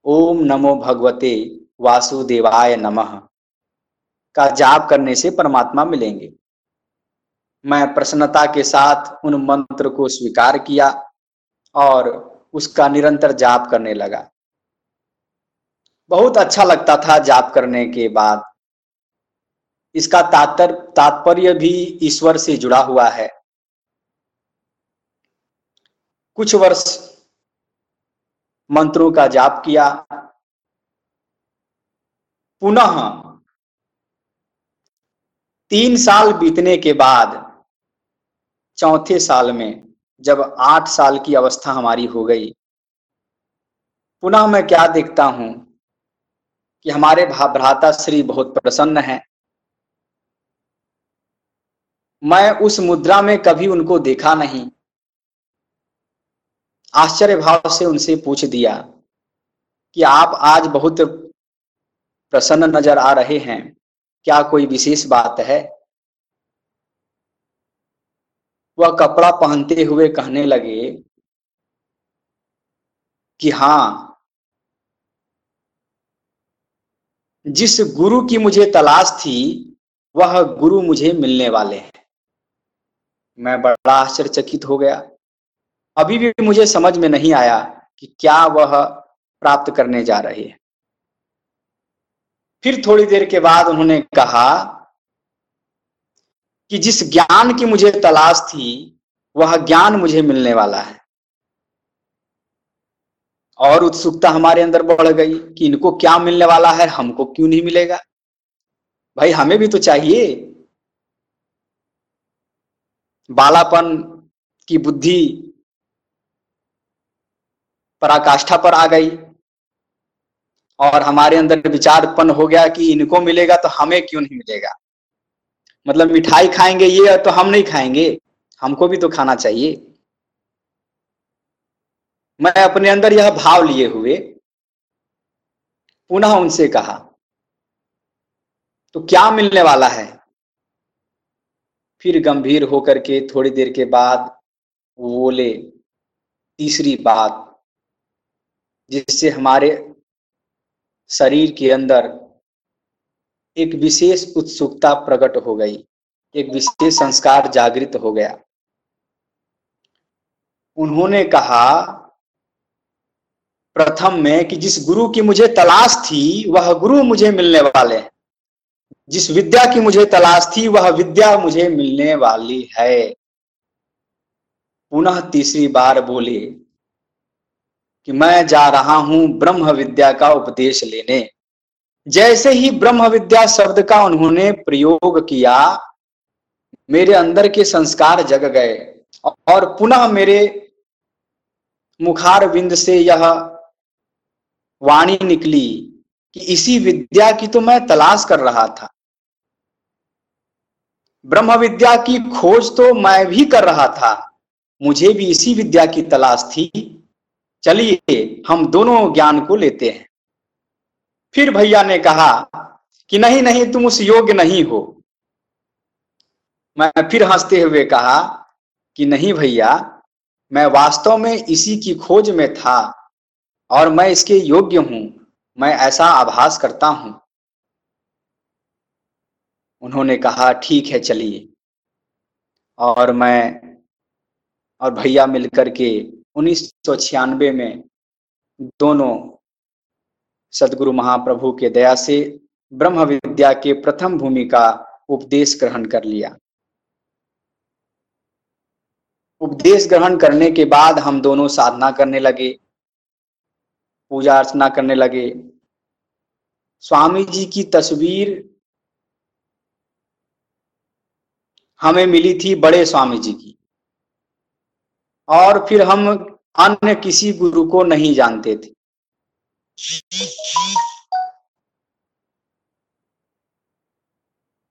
ओम नमो भगवते वासुदेवाय नमः का जाप करने से परमात्मा मिलेंगे। मैं प्रसन्नता के साथ उन मंत्र को स्वीकार किया और उसका निरंतर जाप करने लगा। बहुत अच्छा लगता था जाप करने के बाद। इसका तात्तर, तात्पर्य भी ईश्वर से जुड़ा हुआ है। कुछ वर्ष मंत्रों का जाप किया। पुनः तीन साल बीतने के बाद, चौथे साल में, जब आठ साल की अवस्था हमारी हो गई, पुनः मैं क्या देखता हूँ कि हमारे भ्राता श्री बहुत प्रसन्न है। मैं उस मुद्रा में कभी उनको देखा नहीं। आश्चर्य भाव से उनसे पूछ दिया कि आप आज बहुत प्रसन्न नज़र आ रहे हैं। क्या कोई विशेष बात है? वह कपड़ा पहनते हुए कहने लगे कि हाँ, जिस गुरु की मुझे तलाश थी, वह गुरु मुझे मिलने वाले हैं। मैं बड़ा आश्चर्यचकित हो गया। अभी भी मुझे समझ में नहीं आया कि क्या वह प्राप्त करने जा रहे हैं। फिर थोड़ी देर के बाद उन्होंने कहा कि जिस ज्ञान की मुझे तलाश थी, वह ज्ञान मुझे मिलने वाला है। और उत्सुकता हमारे अंदर बढ़ गई कि इनको क्या मिलने वाला है, हमको क्यों नहीं मिलेगा? भाई, हमें भी तो चाहिए। बालापन की बुद्धि पराकाष्ठा पर आ गई। और हमारे अंदर विचार उत्पन्न हो गया कि इनको मिलेगा तो हमें क्यों नहीं मिलेगा? मतलब मिठाई खाएँगे ये तो हम नहीं खाएँगे, हमको भी तो खाना चाहिए। मैं अपने अंदर यह भाव लिए हुए, पुनः उनसे कहा तो क्या मिलने वाला है? फिर गंभीर होकर के थोड़ी देर के बाद बोले, तीसरी बात जिससे हमारे शरीर के अंदर एक विशेष उत्सुकता प्रकट हो गई, एक विशेष संस्कार जागृत हो गया। उन्होंने कहा, प्रथम में कि जिस गुरु की मुझे तलाश थी, वह गुरु मुझे मिलने वाले हैं। जिस विद्या की मुझे तलाश थी, वह विद्या मुझे मिलने वाली है। पुनः तीसरी बार बोले कि मैं जा रहा हूँ ब्रह्म विद्या का उपदेश लेने। जैसे ही ब्रह्म विद्या शब्द का उन्होंने प्रयोग किया, मेरे अंदर के संस्कार जग गए और पुनः मेरे मुखार बिंद से यह वाणी निकली कि इसी विद्या की तो मैं तलाश कर रहा था। ब्रह्म विद्या की खोज तो मैं भी कर रहा था। मुझे भी इसी विद्या की तलाश थी। चलिए हम दोनों ज्ञान को लेते हैं। फिर भैया ने कहा कि नहीं नहीं, तुम उस योग्य नहीं हो। मैं फिर हँसते हुए कहा कि नहीं भैया, मैं वास्तव में इसी की खोज में था और मैं इसके योग्य हूँ। मैं ऐसा आभास करता हूँ। उन्होंने कहा, ठीक है, चलिए। और मैं और भैया मिलकर के उन्नीस सौ छियानवे में दोनों सदगुरु महाप्रभु के दया से ब्रह्म विद्या के प्रथम भूमि का उपदेश ग्रहण कर लिया। उपदेश ग्रहण करने के बाद हम दोनों साधना करने लगे, पूजा अर्चना करने लगे। स्वामी जी की तस्वीर हमें मिली थी बड़े स्वामी जी की। और फिर हम अन्य किसी गुरु को नहीं जानते थे।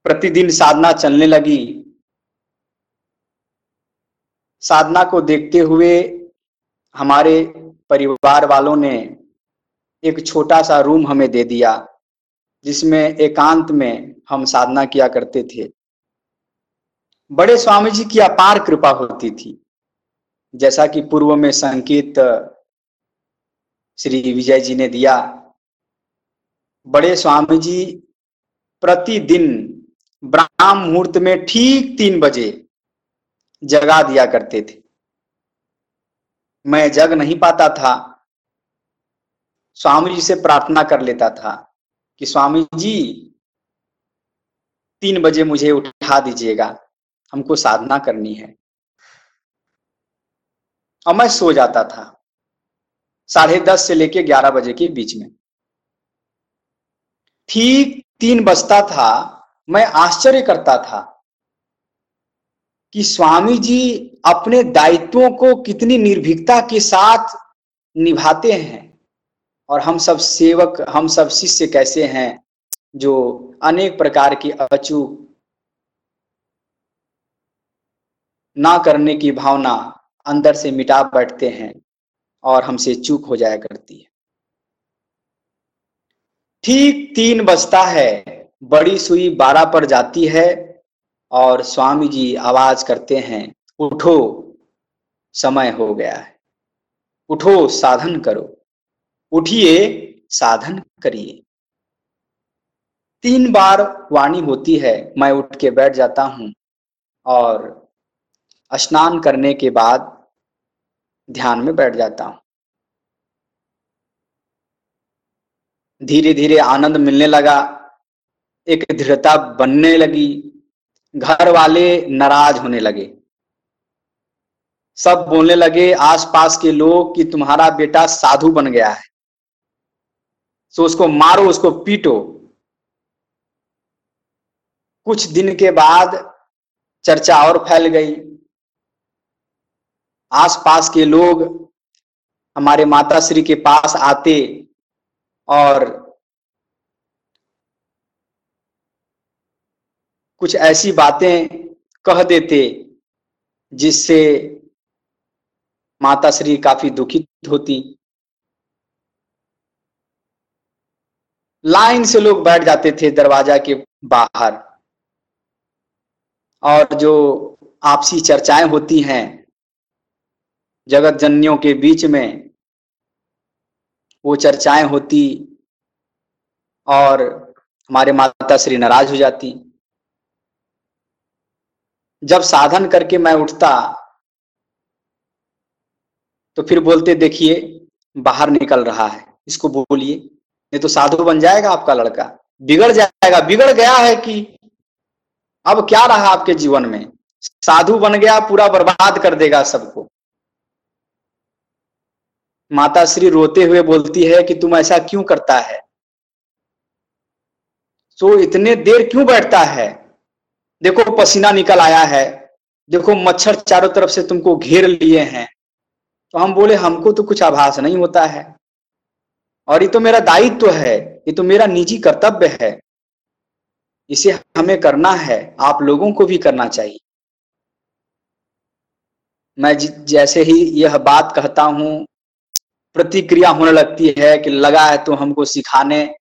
प्रतिदिन साधना चलने लगी। साधना को देखते हुए हमारे परिवार वालों ने एक छोटा सा रूम हमें दे दिया, जिसमें एकांत में हम साधना किया करते थे। बड़े स्वामी जी की अपार कृपा होती थी। जैसा कि पूर्व में संकेत श्री विजय जी ने दिया, बड़े स्वामी जी प्रतिदिन ब्राह्म मुहूर्त में ठीक तीन बजे जगा दिया करते थे। मैं जग नहीं पाता था। स्वामी जी से प्रार्थना कर लेता था कि स्वामी जी तीन बजे मुझे उठा दीजिएगा, हमको साधना करनी है। और मैं सो जाता था। साढ़े दस से लेके ग्यारह बजे के बीच में। ठीक तीन बजता था, मैं आश्चर्य करता था कि स्वामी जी अपने दायित्वों को कितनी निर्भीकता के साथ निभाते हैं और हम सब सेवक, हम सब शिष्य कैसे हैं, जो अनेक प्रकार की अचूक ना करने की भावना अंदर से मिटा बैठते हैं और हमसे चूक हो जाया करती है। ठीक तीन बजता है, बड़ी सुई बारह पर जाती है और स्वामी जी आवाज़ करते हैं, उठो, समय हो गया है। उठो, साधन करो। उठिए, साधन करिए। तीन बार वाणी होती है, मैं उठ के बैठ जाता हूँ और स्नान करने के बाद ध्यान में बैठ जाता हूँ। धीरे धीरे आनंद मिलने लगा, एक दृढ़ता बनने लगी, घर वाले नाराज़ होने लगे। सब बोलने लगे, आसपास के लोग कि तुम्हारा बेटा साधु बन गया है। सो उसको मारो, उसको पीटो। कुछ दिन के बाद चर्चा और फैल गई। आसपास के लोग हमारे माता श्री के पास आते और कुछ ऐसी बातें कह देते, जिससे माता श्री काफ़ी दुखित होती। लाइन से लोग बैठ जाते थे दरवाज़ा के बाहर। और जो आपसी चर्चाएँ होती हैं जगत जन्यों के बीच में वो चर्चाएँ होती और हमारे माता श्री नाराज़ हो जाती। जब साधन करके मैं उठता तो फिर बोलते, देखिए, बाहर निकल रहा है। इसको बोलिए। नहीं तो साधु बन जाएगा आपका लड़का। बिगड़ जाएगा। बिगड़ गया है कि अब क्या रहा आपके जीवन में? साधु बन गया, पूरा बर्बाद कर देगा सबको। माता श्री रोते हुए बोलती है कि तुम ऐसा क्यों करता है? सो इतने देर क्यों बैठता है? देखो पसीना निकल आया है। देखो मच्छर चारों तरफ़ से तुमको घेर लिए हैं। तो हम बोले, हमको तो कुछ आभास नहीं होता है। और ये तो मेरा दायित्व तो है, ये तो मेरा निजी कर्तव्य है। इसे हमें करना है, आप लोगों को भी करना चाहिए। मैं जैसे ही यह बात कहता हूँ प्रतिक्रिया होने लगती है कि लगा है तो हमको सिखाने।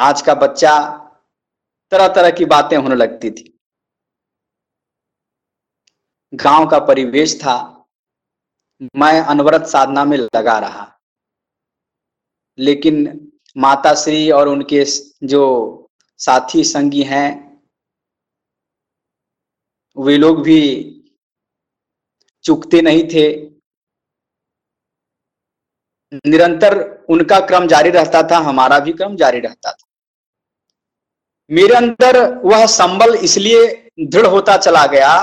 आज का बच्चा तरह तरह की बातें होने लगती थी। गाँव का परिवेश था। मैं अनवरत साधना में लगा रहा। लेकिन माता श्री और उनके जो साथी संगी हैं, वे लोग भी चुकते नहीं थे। निरंतर उनका क्रम जारी रहता था, हमारा भी क्रम जारी रहता था। मेरे अंदर वह संबल इसलिए दृढ़ होता चला गया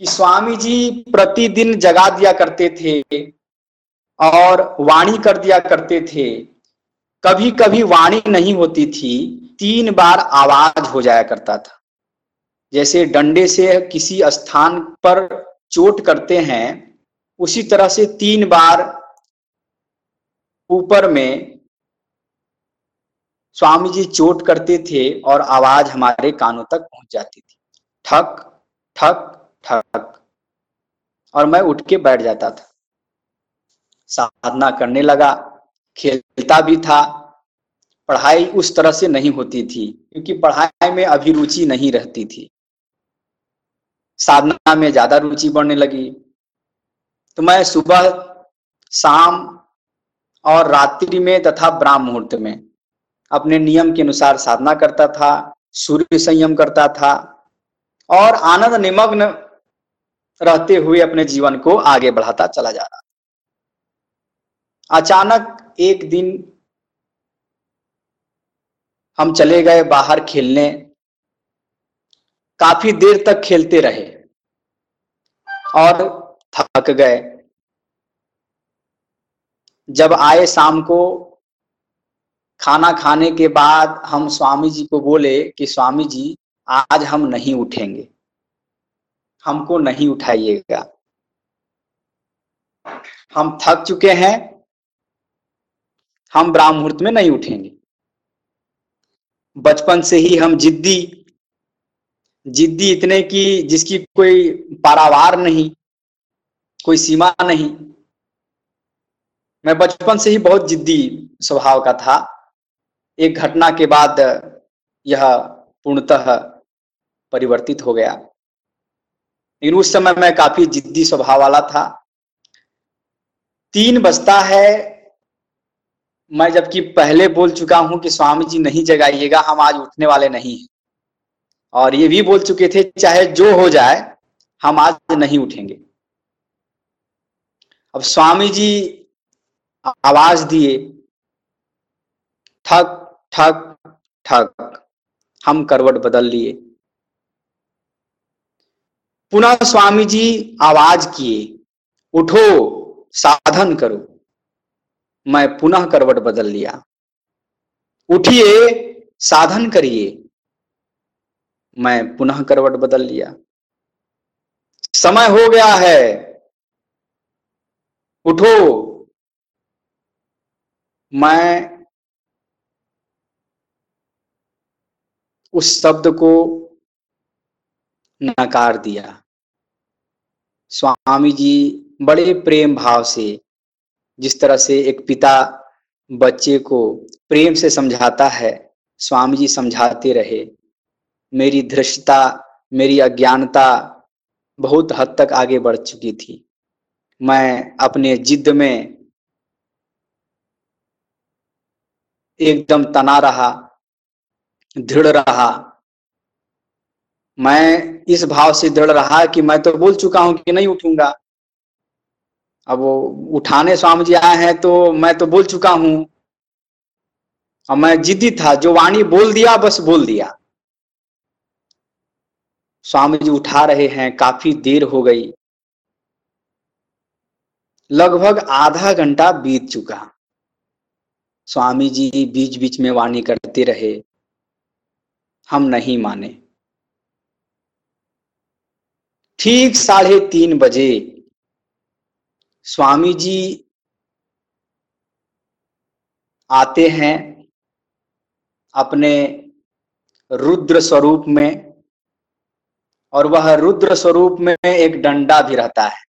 कि स्वामी जी प्रतिदिन जगा दिया करते थे और वाणी कर दिया करते थे। कभी कभी वाणी नहीं होती थी, तीन बार आवाज़ हो जाया करता था। जैसे डंडे से किसी स्थान पर चोट करते हैं, उसी तरह से तीन बार ऊपर में स्वामी जी चोट करते थे और आवाज़ हमारे कानों तक पहुँच जाती थी। ठक ठक ठक। और मैं उठ के बैठ जाता था। साधना करने लगा, खेलता भी था। पढ़ाई उस तरह से नहीं होती थी, क्योंकि पढ़ाई में अभिरुचि नहीं रहती थी। साधना में ज़्यादा रुचि बढ़ने लगी। तो मैं सुबह शाम और रात्रि में तथा ब्राह्म मुहूर्त में। अपने नियम के अनुसार साधना करता था, सूर्य संयम करता था और आनंद निमग्न रहते हुए अपने जीवन को आगे बढ़ाता चला जा रहा अचानक एक दिन हम चले गए बाहर खेलने। काफ़ी देर तक खेलते रहे और थक गए। जब आए शाम को, खाना खाने के बाद हम स्वामी जी को बोले कि स्वामी जी, आज हम नहीं उठेंगे। हमको नहीं उठाइएगा। हम थक चुके हैं। हम ब्राह्म मुहूर्त में नहीं उठेंगे। बचपन से ही हम जिद्दी। जिद्दी इतने की जिसकी कोई पारावार नहीं, कोई सीमा नहीं। मैं बचपन से ही बहुत जिद्दी स्वभाव का था। एक घटना के बाद यह पूर्णतः परिवर्तित हो गया। लेकिन उस समय मैं काफ़ी जिद्दी स्वभाव वाला था। तीन बजता है। मैं जबकि पहले बोल चुका हूँ कि स्वामी जी नहीं जगाइएगा, हम आज उठने वाले नहीं हैं। और ये भी बोल चुके थे, चाहे जो हो जाए, हम आज नहीं उठेंगे। अब स्वामी जी आवाज़ दिए। ठक ठक ठक हम करवट बदल लिए। पुनः स्वामी जी आवाज़ किए, उठो, साधन करो। मैं पुनः करवट बदल लिया। उठिए, साधन करिए। मैं पुनः करवट बदल लिया। समय हो गया है। उठो मैं उस शब्द को नकार दिया। स्वामी जी बड़े प्रेम भाव से, जिस तरह से एक पिता बच्चे को प्रेम से समझाता है, स्वामी जी समझाते रहे। मेरी धृष्टता, मेरी अज्ञानता बहुत हद तक आगे बढ़ चुकी थी। मैं अपने जिद में एकदम तना रहा, दृढ़ रहा। मैं इस भाव से दृढ़ रहा कि मैं तो बोल चुका हूँ कि नहीं उठूँगा। अब वो उठाने स्वामी जी आए हैं तो मैं तो बोल चुका हूँ। और मैं जिद्दी था, जो वाणी बोल दिया, बस बोल दिया। स्वामी जी उठा रहे हैं, काफ़ी देर हो गई। लगभग आधा घंटा बीत चुका। स्वामी जी बीच बीच में वाणी करते रहे। हम नहीं माने। ठीक साढ़े तीन बजे स्वामी जी आते हैं अपने रुद्र स्वरूप में और वह रुद्र स्वरूप में एक डंडा भी रहता है।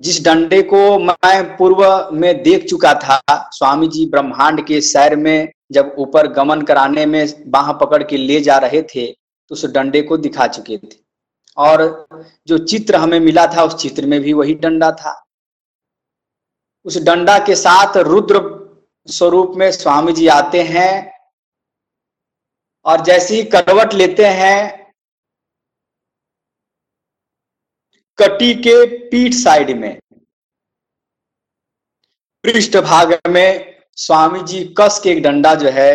जिस डंडे को मैं पूर्व में देख चुका था स्वामी जी ब्रह्मांड के सैर में जब ऊपर गमन कराने में बाह पकड़ के ले जा रहे थे तो उस डंडे को दिखा चुके थे। और जो चित्र हमें मिला था, उस चित्र में भी वही डंडा था। उस डंडा के साथ रुद्र स्वरूप में स्वामी जी आते हैं और जैसे ही करवट लेते हैं कटी के पीठ साइड में। पृष्ठ भाग में स्वामी जी कस के एक डंडा जो है,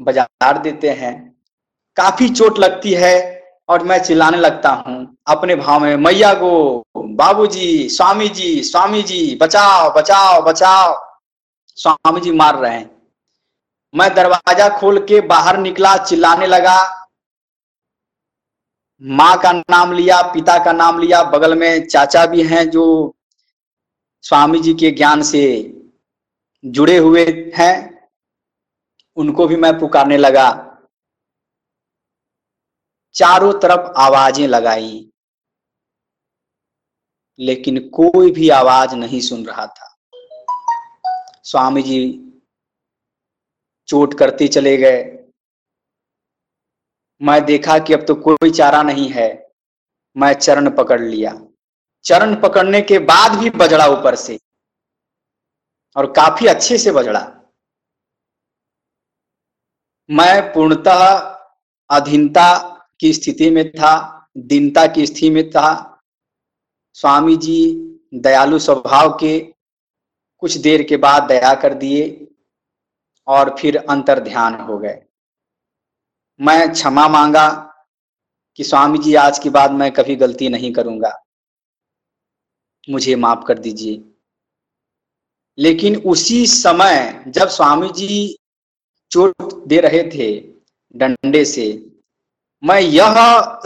बाज़ार देते हैं। काफ़ी चोट लगती है और मैं चिल्लाने लगता हूँ, अपने भाव में, मैया गो, बाबूजी स्वामी जी स्वामी जी बचाओ बचाओ बचाओ। स्वामी जी मार रहे हैं। मैं दरवाज़ा खोल के बाहर निकला, चिल्लाने लगा माँ का नाम लिया, पिता का नाम लिया, बगल में चाचा भी हैं जो स्वामी जी के ज्ञान से जुड़े हुए हैं। उनको भी मैं पुकारने लगा। चारों तरफ़ आवाज़ें लगाई, लेकिन कोई भी आवाज़ नहीं सुन रहा था। स्वामी जी चोट करते चले गए। मैं देखा कि अब तो कोई चारा नहीं है। मैं चरण पकड़ लिया। चरण पकड़ने के बाद भी बजड़ा ऊपर से। और काफ़ी अच्छे से बजड़ा। मैं पूर्णतः अधीनता की स्थिति में था, दीनता की स्थिति में था। स्वामी जी दयालु स्वभाव के कुछ देर के बाद दया कर दिए और फिर अंतर ध्यान हो गए। मैं क्षमा मांगा कि स्वामी जी आज के बाद मैं कभी गलती नहीं करूँगा। मुझे माफ़ कर दीजिए। लेकिन उसी समय जब स्वामी जी चोट दे रहे थे डंडे से, मैं यह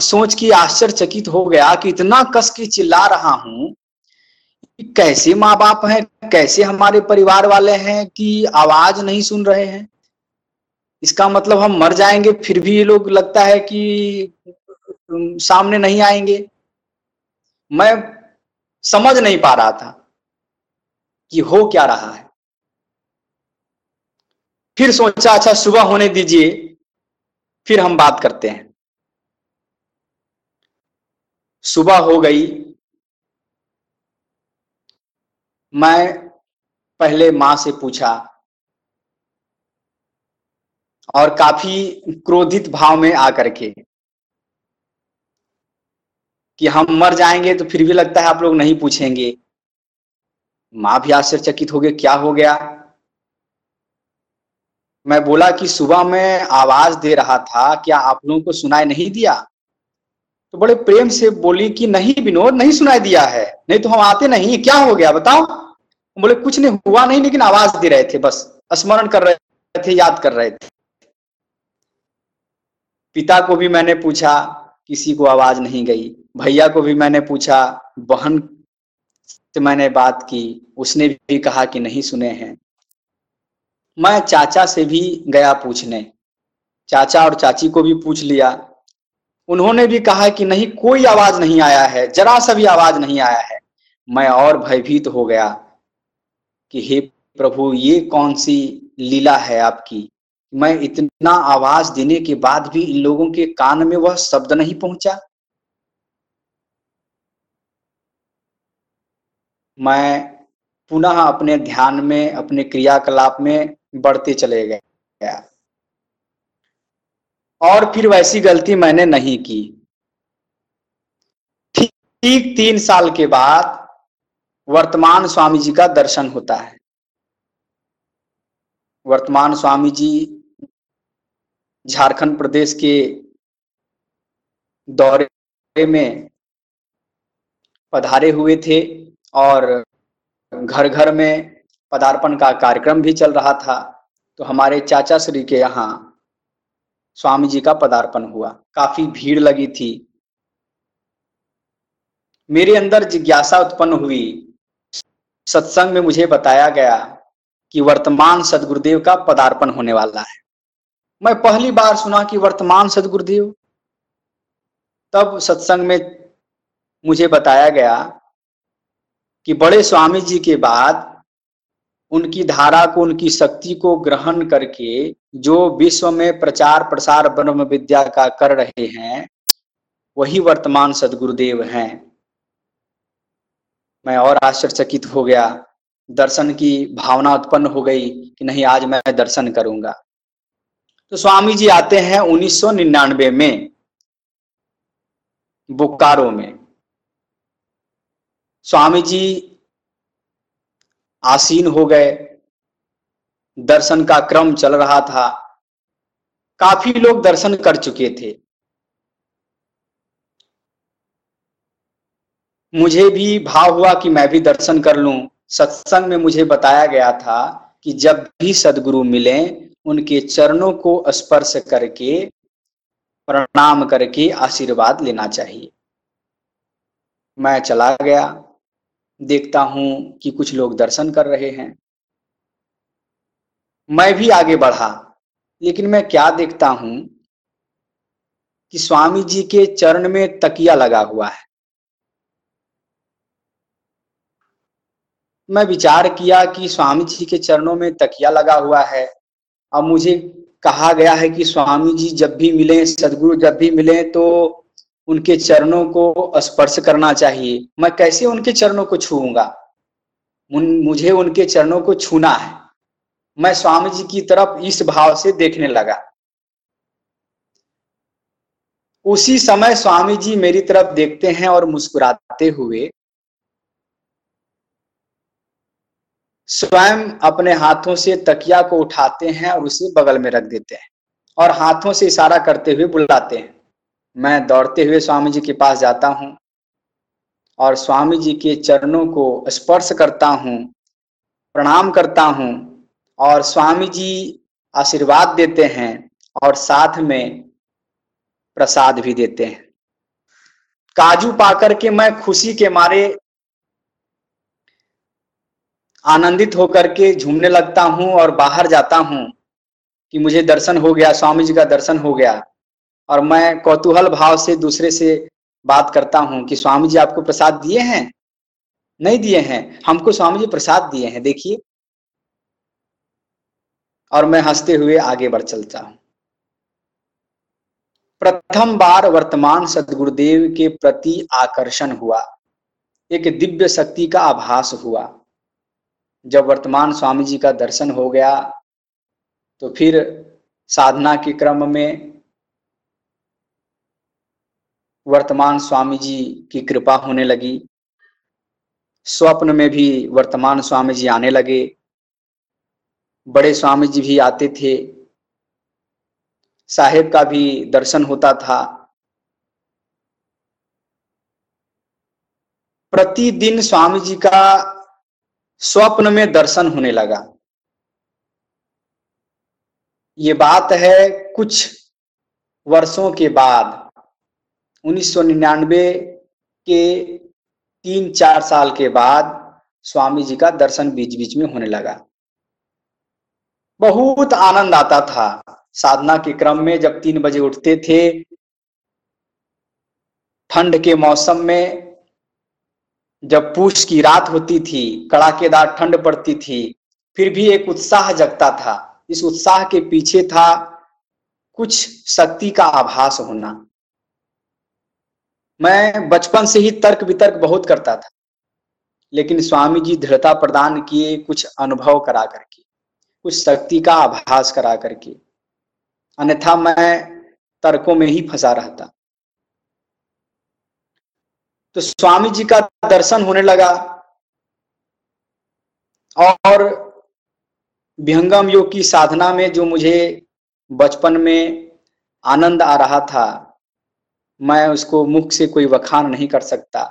सोच के आश्चर्यचकित हो गया कि इतना कस के चिल्ला रहा हूँ कैसे माँ बाप हैं, कैसे हमारे परिवार वाले हैं कि आवाज़ नहीं सुन रहे हैं। इसका मतलब हम मर जाएँगे, फिर भी ये लोग लगता है कि सामने नहीं आएँगे। मैं समझ नहीं पा रहा था कि हो क्या रहा है। फिर सोचा अच्छा सुबह होने दीजिए, फिर हम बात करते हैं। सुबह हो गई। मैं पहले माँ से पूछा और काफ़ी क्रोधित भाव में आकर के कि हम मर जाएँगे तो फिर भी लगता है आप लोग नहीं पूछेंगे। माँ भी आश्चर्यचकित हो गए क्या हो गया? मैं बोला कि सुबह में आवाज़ दे रहा था, क्या आप लोगों को सुनाई नहीं दिया? तो बड़े प्रेम से बोली कि नहीं विनोद, नहीं सुनाई दिया है, नहीं तो हम आते नहीं, क्या हो गया बताओ? बोले, कुछ नहीं हुआ नहीं, लेकिन आवाज़ दे रहे थे, बस, स्मरण कर रहे थे, याद कर रहे थे। पिता को भी मैंने पूछा, किसी को आवाज़ नहीं गई। भैया को भी मैंने पूछा, बहन से मैंने बात की, उसने भी कहा कि नहीं सुने हैं। मैं चाचा से भी गया पूछने। चाचा और चाची को भी पूछ लिया। उन्होंने भी कहा कि नहीं, कोई आवाज़ नहीं आया है, जरा सा भी आवाज़ नहीं आया है। मैं और भयभीत हो गया कि हे प्रभु, ये कौन सी लीला है आपकी? मैं इतना आवाज़ देने के बाद भी इन लोगों के कान में वह शब्द नहीं पहुँचा। मैं पुनः अपने ध्यान में, अपने क्रियाकलाप में बढ़ते चले गया। और फिर वैसी गलती मैंने नहीं की। ठीक तीन साल के बाद वर्तमान स्वामी जी का दर्शन होता है। वर्तमान स्वामी जी झारखंड प्रदेश के दौरे में पधारे हुए थे और घर घर में पदार्पण का कार्यक्रम भी चल रहा था तो हमारे चाचा श्री के यहाँ स्वामी जी का पदार्पण हुआ। काफ़ी भीड़ लगी थी। मेरे अंदर जिज्ञासा उत्पन्न हुई। सत्संग में मुझे बताया गया कि वर्तमान सदगुरुदेव का पदार्पण होने वाला है। मैं पहली बार सुना कि वर्तमान सदगुरुदेव। तब सत्संग में मुझे बताया गया कि बड़े स्वामी जी के बाद उनकी धारा को, उनकी शक्ति को ग्रहण करके जो विश्व में प्रचार प्रसार ब्रह्म विद्या का कर रहे हैं, वही वर्तमान सदगुरुदेव हैं। मैं और आश्चर्यचकित हो गया। दर्शन की भावना उत्पन्न हो गई कि नहीं, आज मैं दर्शन करूँगा। तो स्वामी जी आते हैं 1999 में, बोकारो में। स्वामी जी आसीन हो गए। दर्शन का क्रम चल रहा था। काफ़ी लोग दर्शन कर चुके थे। मुझे भी भाव हुआ कि मैं भी दर्शन कर लूँ। सत्संग में मुझे बताया गया था कि जब भी सदगुरु मिले उनके चरणों को स्पर्श करके, प्रणाम करके आशीर्वाद लेना चाहिए। मैं चला गया। देखता हूँ कि कुछ लोग दर्शन कर रहे हैं। मैं भी आगे बढ़ा, लेकिन मैं क्या देखता हूँ कि स्वामी जी के चरण में तकिया लगा हुआ है। मैं विचार किया कि स्वामी जी के चरणों में तकिया लगा हुआ है। अब मुझे कहा गया है कि स्वामी जी जब भी मिले, सदगुरु जब भी मिले तो उनके चरणों को स्पर्श करना चाहिए। मैं कैसे उनके चरणों को छूऊँगा? मुझे उनके चरणों को छूना है। मैं स्वामी जी की तरफ़ इस भाव से देखने लगा। उसी समय स्वामी जी मेरी तरफ़ देखते हैं और मुस्कुराते हुए स्वयं अपने हाथों से तकिया को उठाते हैं और उसे बगल में रख देते हैं और हाथों से इशारा करते हुए बुलाते हैं। मैं दौड़ते हुए स्वामी जी के पास जाता हूँ और स्वामी जी के चरणों को स्पर्श करता हूँ, प्रणाम करता हूँ और स्वामी जी आशीर्वाद देते हैं और साथ में प्रसाद भी देते हैं। काजू पाकर के मैं खुशी के मारे आनंदित होकर के झूमने लगता हूँ और बाहर जाता हूँ कि मुझे दर्शन हो गया, स्वामी जी का दर्शन हो गया। और मैं कौतूहल भाव से दूसरे से बात करता हूँ कि स्वामी जी आपको प्रसाद दिए हैं? नहीं दिए हैं। हमको स्वामी जी प्रसाद दिए हैं, देखिए। और मैं हँसते हुए आगे बढ़ चलता हूँ। प्रथम बार वर्तमान सदगुरुदेव के प्रति आकर्षण हुआ। एक दिव्य शक्ति का आभास हुआ। जब वर्तमान स्वामी जी का दर्शन हो गया तो फिर साधना के क्रम में वर्तमान स्वामी जी की कृपा होने लगी। स्वप्न में भी वर्तमान स्वामी जी आने लगे। बड़े स्वामी जी भी आते थे। साहेब का भी दर्शन होता था। प्रतिदिन स्वामी जी का स्वप्न में दर्शन होने लगा। ये बात है कुछ वर्षों के बाद 1999 के तीन चार साल के बाद स्वामी जी का दर्शन बीच बीच में होने लगा। बहुत आनंद आता था साधना के क्रम में जब तीन बजे उठते थे। ठंड के मौसम में जब पूछ की रात होती थी कड़ाकेदार ठंड पड़ती थी, फिर भी एक उत्साह जगता था। इस उत्साह के पीछे था कुछ शक्ति का आभास होना। मैं बचपन से ही तर्क वितर्क बहुत करता था, लेकिन स्वामी जी दृढ़ता प्रदान किए, कुछ अनुभव करा करके, कुछ शक्ति का आभास करा करके। अन्यथा मैं तर्कों में ही फंसा रहता। तो स्वामी जी का दर्शन होने लगा। और विहंगम योग की साधना में जो मुझे बचपन में आनंद आ रहा था, मैं उसको मुख से कोई वखान नहीं कर सकता।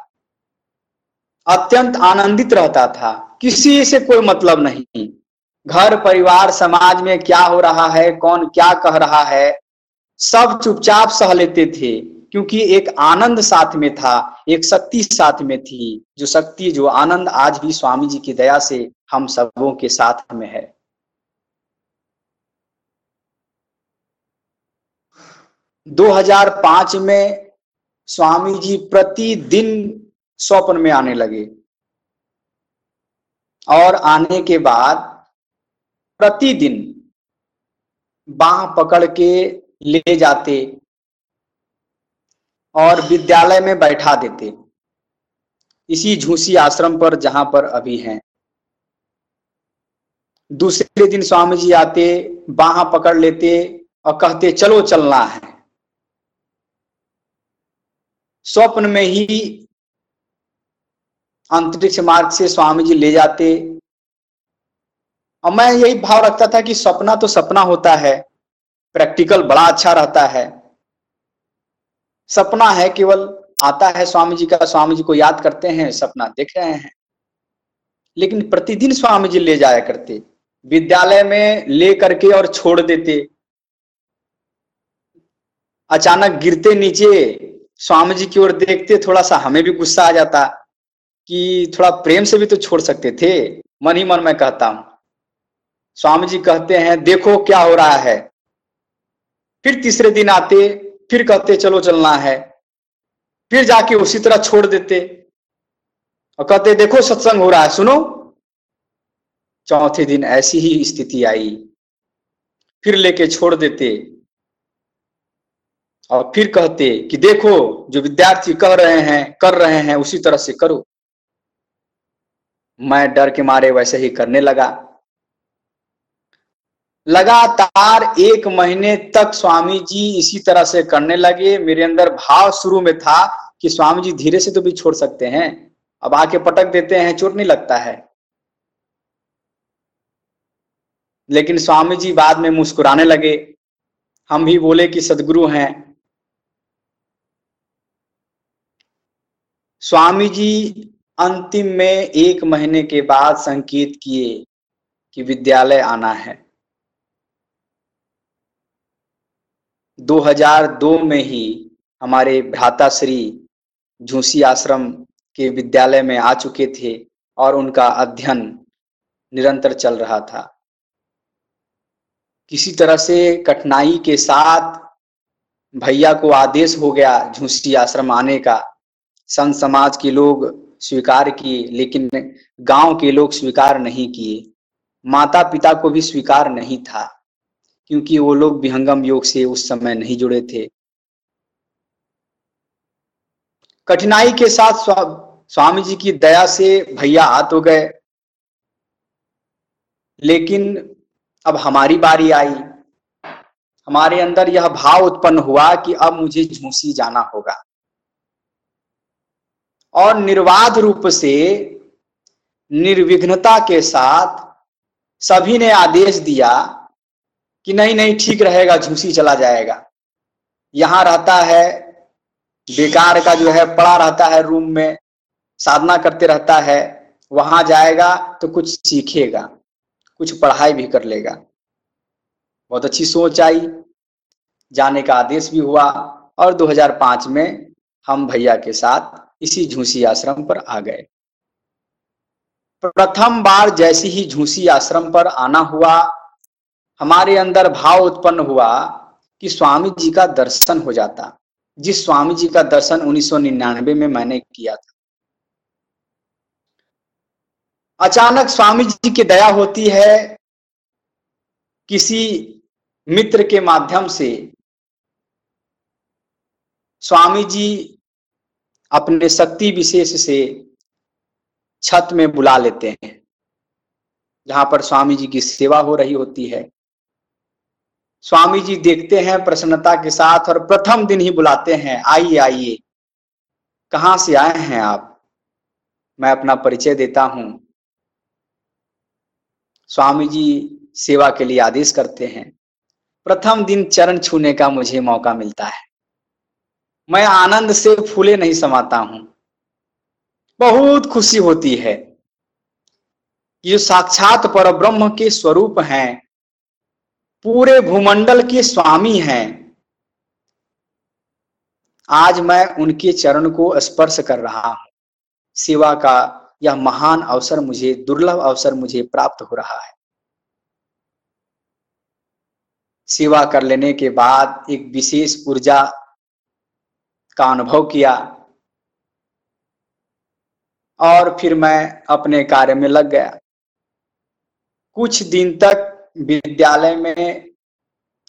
अत्यंत आनंदित रहता था, किसी से कोई मतलब नहीं। घर, परिवार, समाज में क्या हो रहा है, कौन क्या कह रहा है, सब चुपचाप सह लेते थे। क्योंकि एक आनंद साथ में था, एक शक्ति साथ में थी। जो शक्ति, जो आनंद आज भी स्वामी जी की दया से हम सबों के साथ में है। 2005 में स्वामी जी प्रतिदिन स्वप्न में आने लगे। और आने के बाद प्रतिदिन बाह पकड़ के ले जाते और विद्यालय में बैठा देते। इसी झूसी आश्रम पर जहाँ पर अभी हैं। दूसरे दिन स्वामी जी आते, बाह पकड़ लेते और कहते, चलो चलना है। स्वप्न में ही अंतरिक्ष मार्ग से स्वामी जी ले जाते। और मैं यही भाव रखता था कि सपना तो सपना होता है, प्रैक्टिकल बड़ा अच्छा रहता है। सपना है केवल, आता है स्वामी जी का स्वामी जी को याद करते हैं, सपना देख रहे हैं। लेकिन प्रतिदिन स्वामी जी ले जाया करते, विद्यालय में ले करके और छोड़ देते। अचानक गिरते नीचे स्वामी जी की ओर देखते थोड़ा सा हमें भी गुस्सा आ जाता कि थोड़ा प्रेम से भी तो छोड़ सकते थे, मन ही मन में कहता हूँ। स्वामी जी कहते हैं, देखो क्या हो रहा है। फिर तीसरे दिन आते फिर कहते, चलो चलना है। फिर जाके उसी तरह छोड़ देते। और कहते, देखो, सत्संग हो रहा है, सुनो। चौथे दिन ऐसी ही स्थिति आई। फिर लेके छोड़ देते। और फिर कहते कि, देखो, जो विद्यार्थी कह रहे हैं, कर रहे हैं, उसी तरह से करो। मैं डर के मारे वैसे ही करने लगा। लगातार एक महीने तक स्वामी जी इसी तरह से करने लगे। मेरे अंदर भाव शुरू में था कि स्वामी जी धीरे से तो भी छोड़ सकते हैं। अब आके पटक देते हैं, चोट नहीं लगता है। लेकिन स्वामी जी बाद में मुस्कुराने लगे। हम भी बोले कि सदगुरु हैं। स्वामी जी अंतिम में एक महीने के बाद संकेत किए कि विद्यालय आना है। 2002 में ही हमारे भ्राता श्री झूसी आश्रम के विद्यालय में आ चुके थे और उनका अध्ययन निरंतर चल रहा था। किसी तरह से कठिनाई के साथ भैया को आदेश हो गया झूसी आश्रम आने का। संत समाज के लोग स्वीकार किए, लेकिन गाँव के लोग स्वीकार नहीं किए। माता पिता को भी स्वीकार नहीं था। क्योंकि वो लोग विहंगम योग से उस समय नहीं जुड़े थे। कठिनाई के साथ स्वा, स्वामी जी की दया से भैया आ तो गए। लेकिन अब हमारी बारी आई। हमारे अंदर यह भाव उत्पन्न हुआ कि अब मुझे झूसी जाना होगा। और निर्वाध रूप से निर्विघ्नता के साथ सभी ने आदेश दिया कि नहीं नहीं, ठीक रहेगा, झूसी चला जाएगा। यहाँ रहता है, बेकार का जो है, पड़ा रहता है रूम में, साधना करते रहता है, वहाँ जाएगा तो कुछ सीखेगा, कुछ पढ़ाई भी कर लेगा। बहुत अच्छी सोच आई, जाने का आदेश भी हुआ, और 2005 में हम भैया के साथ इसी झूसी आश्रम पर आ गए। प्रथम बार जैसे ही झूसी आश्रम पर आना हुआ हमारे अंदर भाव उत्पन्न हुआ कि स्वामी जी का दर्शन हो जाता। जिस स्वामी जी का दर्शन 1999 में मैंने किया था। अचानक स्वामी जी की दया होती है किसी मित्र के माध्यम से। स्वामी जी अपने शक्ति विशेष से छत में बुला लेते हैं, जहाँ पर स्वामी जी की सेवा हो रही होती है। स्वामी जी देखते हैं प्रसन्नता के साथ और प्रथम दिन ही बुलाते हैं। आइए आइए। कहाँ से आए हैं आप? मैं अपना परिचय देता हूँ। स्वामी जी सेवा के लिए आदेश करते हैं। प्रथम दिन चरण छूने का मुझे मौका मिलता है। मैं आनंद से फूले नहीं समाता हूँ। बहुत खुशी होती है। ये साक्षात पर ब्रह्म के स्वरूप हैं। पूरे भूमंडल के स्वामी हैं। आज मैं उनके चरण को स्पर्श कर रहा हूँ। सेवा का यह महान अवसर मुझे, दुर्लभ अवसर मुझे प्राप्त हो रहा है। सेवा कर लेने के बाद एक विशेष ऊर्जा का अनुभव किया। और फिर मैं अपने कार्य में लग गया। कुछ दिन तक विद्यालय में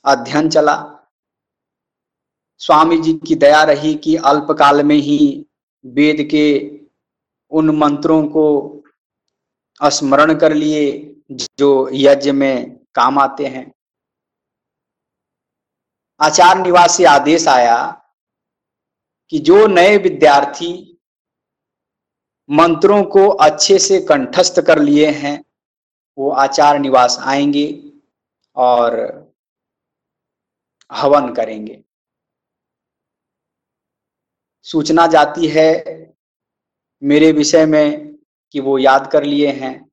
अध्ययन चला। स्वामी जी की दया रही कि अल्पकाल में ही वेद के उन मंत्रों को स्मरण कर लिए जो यज्ञ में काम आते हैं। आचार निवास से आदेश आया कि जो नए विद्यार्थी मंत्रों को अच्छे से कंठस्थ कर लिए हैं वो आचार निवास आएँगे और हवन करेंगे। सूचना जाती है मेरे विषय में कि वो याद कर लिए हैं।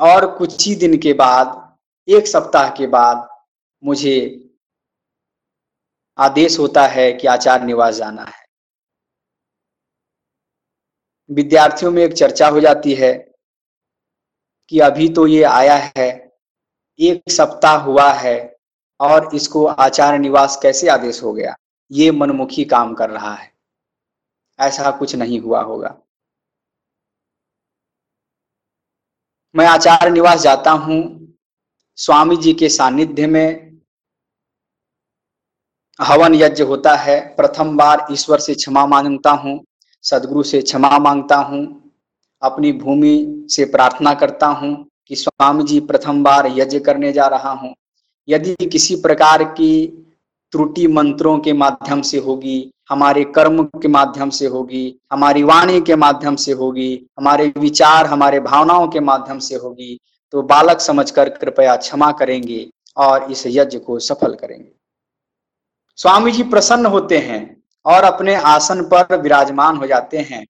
और कुछ ही दिन के बाद, एक सप्ताह के बाद मुझे आदेश होता है कि आचार निवास जाना है। विद्यार्थियों में एक चर्चा हो जाती है कि अभी तो ये आया है, एक सप्ताह हुआ है और इसको आचार निवास कैसे आदेश हो गया? ये मनमुखी काम कर रहा है। ऐसा कुछ नहीं हुआ होगा। मैं आचार निवास जाता हूँ, स्वामी जी के सानिध्य में। हवन यज्ञ होता है, प्रथम बार ईश्वर से क्षमा माँगता हूँ। सदगुरु से क्षमा माँगता हूँ। अपनी भूमि से प्रार्थना करता हूँ कि स्वामी जी प्रथम बार यज्ञ करने जा रहा हूँ। यदि किसी प्रकार की त्रुटि मंत्रों के माध्यम से होगी, हमारे कर्म के माध्यम से होगी, हमारी वाणी के माध्यम से होगी, हमारे विचार, हमारे भावनाओं के माध्यम से होगी तो बालक समझकर कृपया क्षमा करेंगे और इस यज्ञ को सफल करेंगे। स्वामी जी प्रसन्न होते हैं। और अपने आसन पर विराजमान हो जाते हैं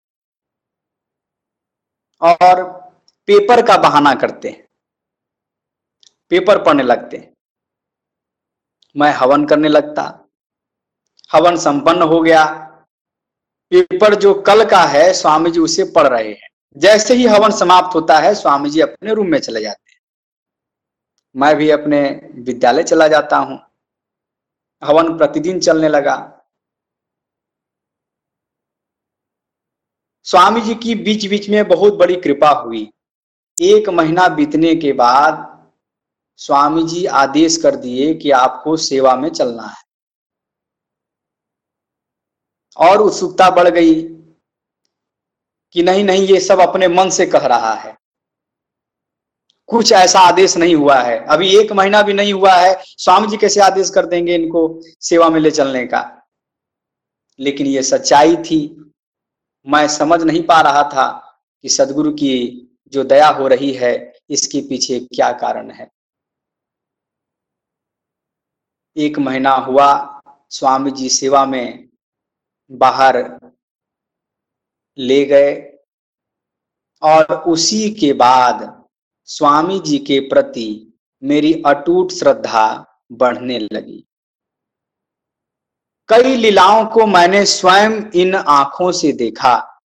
और पेपर का बहाना करते हैं। पेपर पढ़ने लगते मैं हवन करने लगता। हवन संपन्न हो गया। पेपर जो कल का है स्वामी जी उसे पढ़ रहे हैं। जैसे ही हवन समाप्त होता है स्वामी जी अपने रूम में चले जाते हैं। मैं भी अपने विद्यालय चला जाता हूँ। हवन प्रतिदिन चलने लगा। स्वामी जी की बीच बीच में बहुत बड़ी कृपा हुई। एक महीना बीतने के बाद स्वामी जी आदेश कर दिए कि आपको सेवा में चलना है। और उत्सुकता बढ़ गई कि नहीं नहीं, ये सब अपने मन से कह रहा है। कुछ ऐसा आदेश नहीं हुआ है। अभी एक महीना भी नहीं हुआ है। स्वामी जी कैसे आदेश कर देंगे इनको सेवा में ले चलने का? लेकिन ये सच्चाई थी। मैं समझ नहीं पा रहा था कि सदगुरु की जो दया हो रही है, इसके पीछे क्या कारण है। एक महीना हुआ, स्वामी जी सेवा में बाहर ले गए और उसी के बाद स्वामी जी के प्रति मेरी अटूट श्रद्धा बढ़ने लगी। कई लीलाओं को मैंने स्वयं इन आँखों से देखा।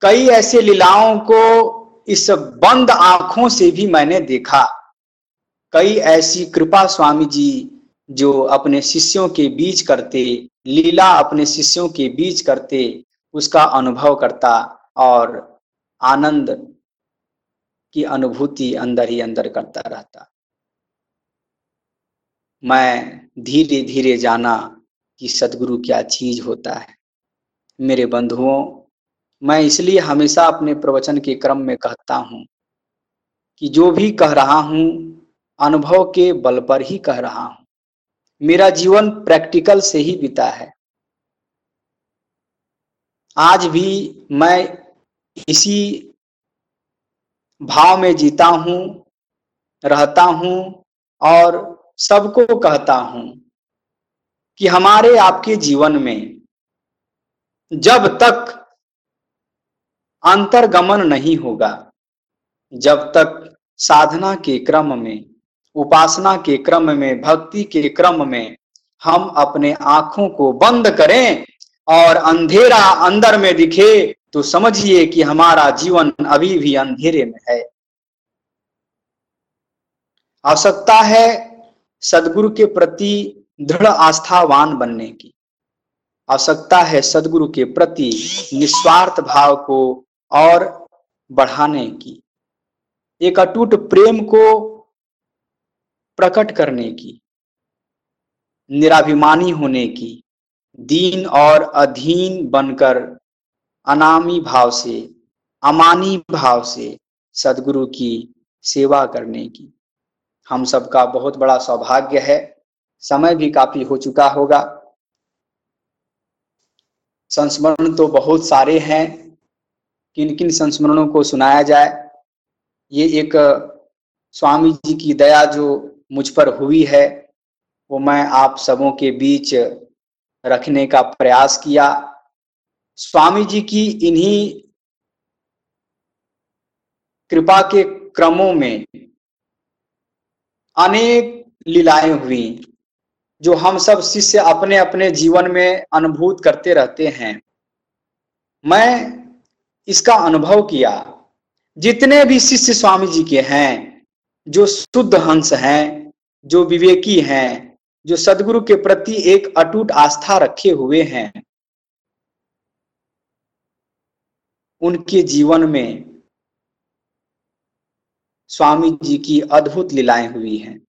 कई ऐसे लीलाओं को इस बंद आँखों से भी मैंने देखा। कई ऐसी कृपा स्वामी जी जो अपने शिष्यों के बीच करते, लीला अपने शिष्यों के बीच करते, उसका अनुभव करता और आनंद की अनुभूति अंदर ही अंदर करता रहता। मैं धीरे धीरे जाना कि सदगुरु क्या चीज़ होता है। मेरे बंधुओं, मैं इसलिए हमेशा अपने प्रवचन के क्रम में कहता हूँ कि जो भी कह रहा हूँ, अनुभव के बल पर ही कह रहा हूँ। मेरा जीवन प्रैक्टिकल से ही बीता है। आज भी मैं इसी भाव में जीता हूँ, रहता हूँ और सबको कहता हूँ कि हमारे आपके जीवन में जब तक अंतर्गमन नहीं होगा, जब तक साधना के क्रम में, उपासना के क्रम में, भक्ति के क्रम में हम अपने आँखों को बंद करें और अंधेरा अंदर में दिखे तो समझिए कि हमारा जीवन अभी भी अंधेरे में है। आवश्यकता है सदगुरु के प्रति दृढ़ आस्थावान बनने की आवश्यकता है सदगुरु के प्रति निस्वार्थ भाव को और बढ़ाने की, एक अटूट प्रेम को प्रकट करने की, निराभिमानी होने की, दीन और अधीन बनकर अनामी भाव से, अमानी भाव से सदगुरु की सेवा करने की। हम सबका बहुत बड़ा सौभाग्य है। समय भी काफ़ी हो चुका होगा। संस्मरण तो बहुत सारे हैं। किन किन संस्मरणों को सुनाया जाए? ये एक, स्वामी जी की दया जो मुझ पर हुई है, वो मैं आप सबों के बीच रखने का प्रयास किया। स्वामी जी की इन्हीं कृपा के क्रमों में अनेक लीलाएँ हुई। जो हम सब शिष्य अपने अपने जीवन में अनुभूत करते रहते हैं। मैं इसका अनुभव किया। जितने भी शिष्य स्वामी जी के हैं, जो शुद्ध हंस हैं, जो विवेकी हैं, जो सदगुरु के प्रति एक अटूट आस्था रखे हुए हैं, उनके जीवन में स्वामी जी की अद्भुत लीलाएँ हुई हैं।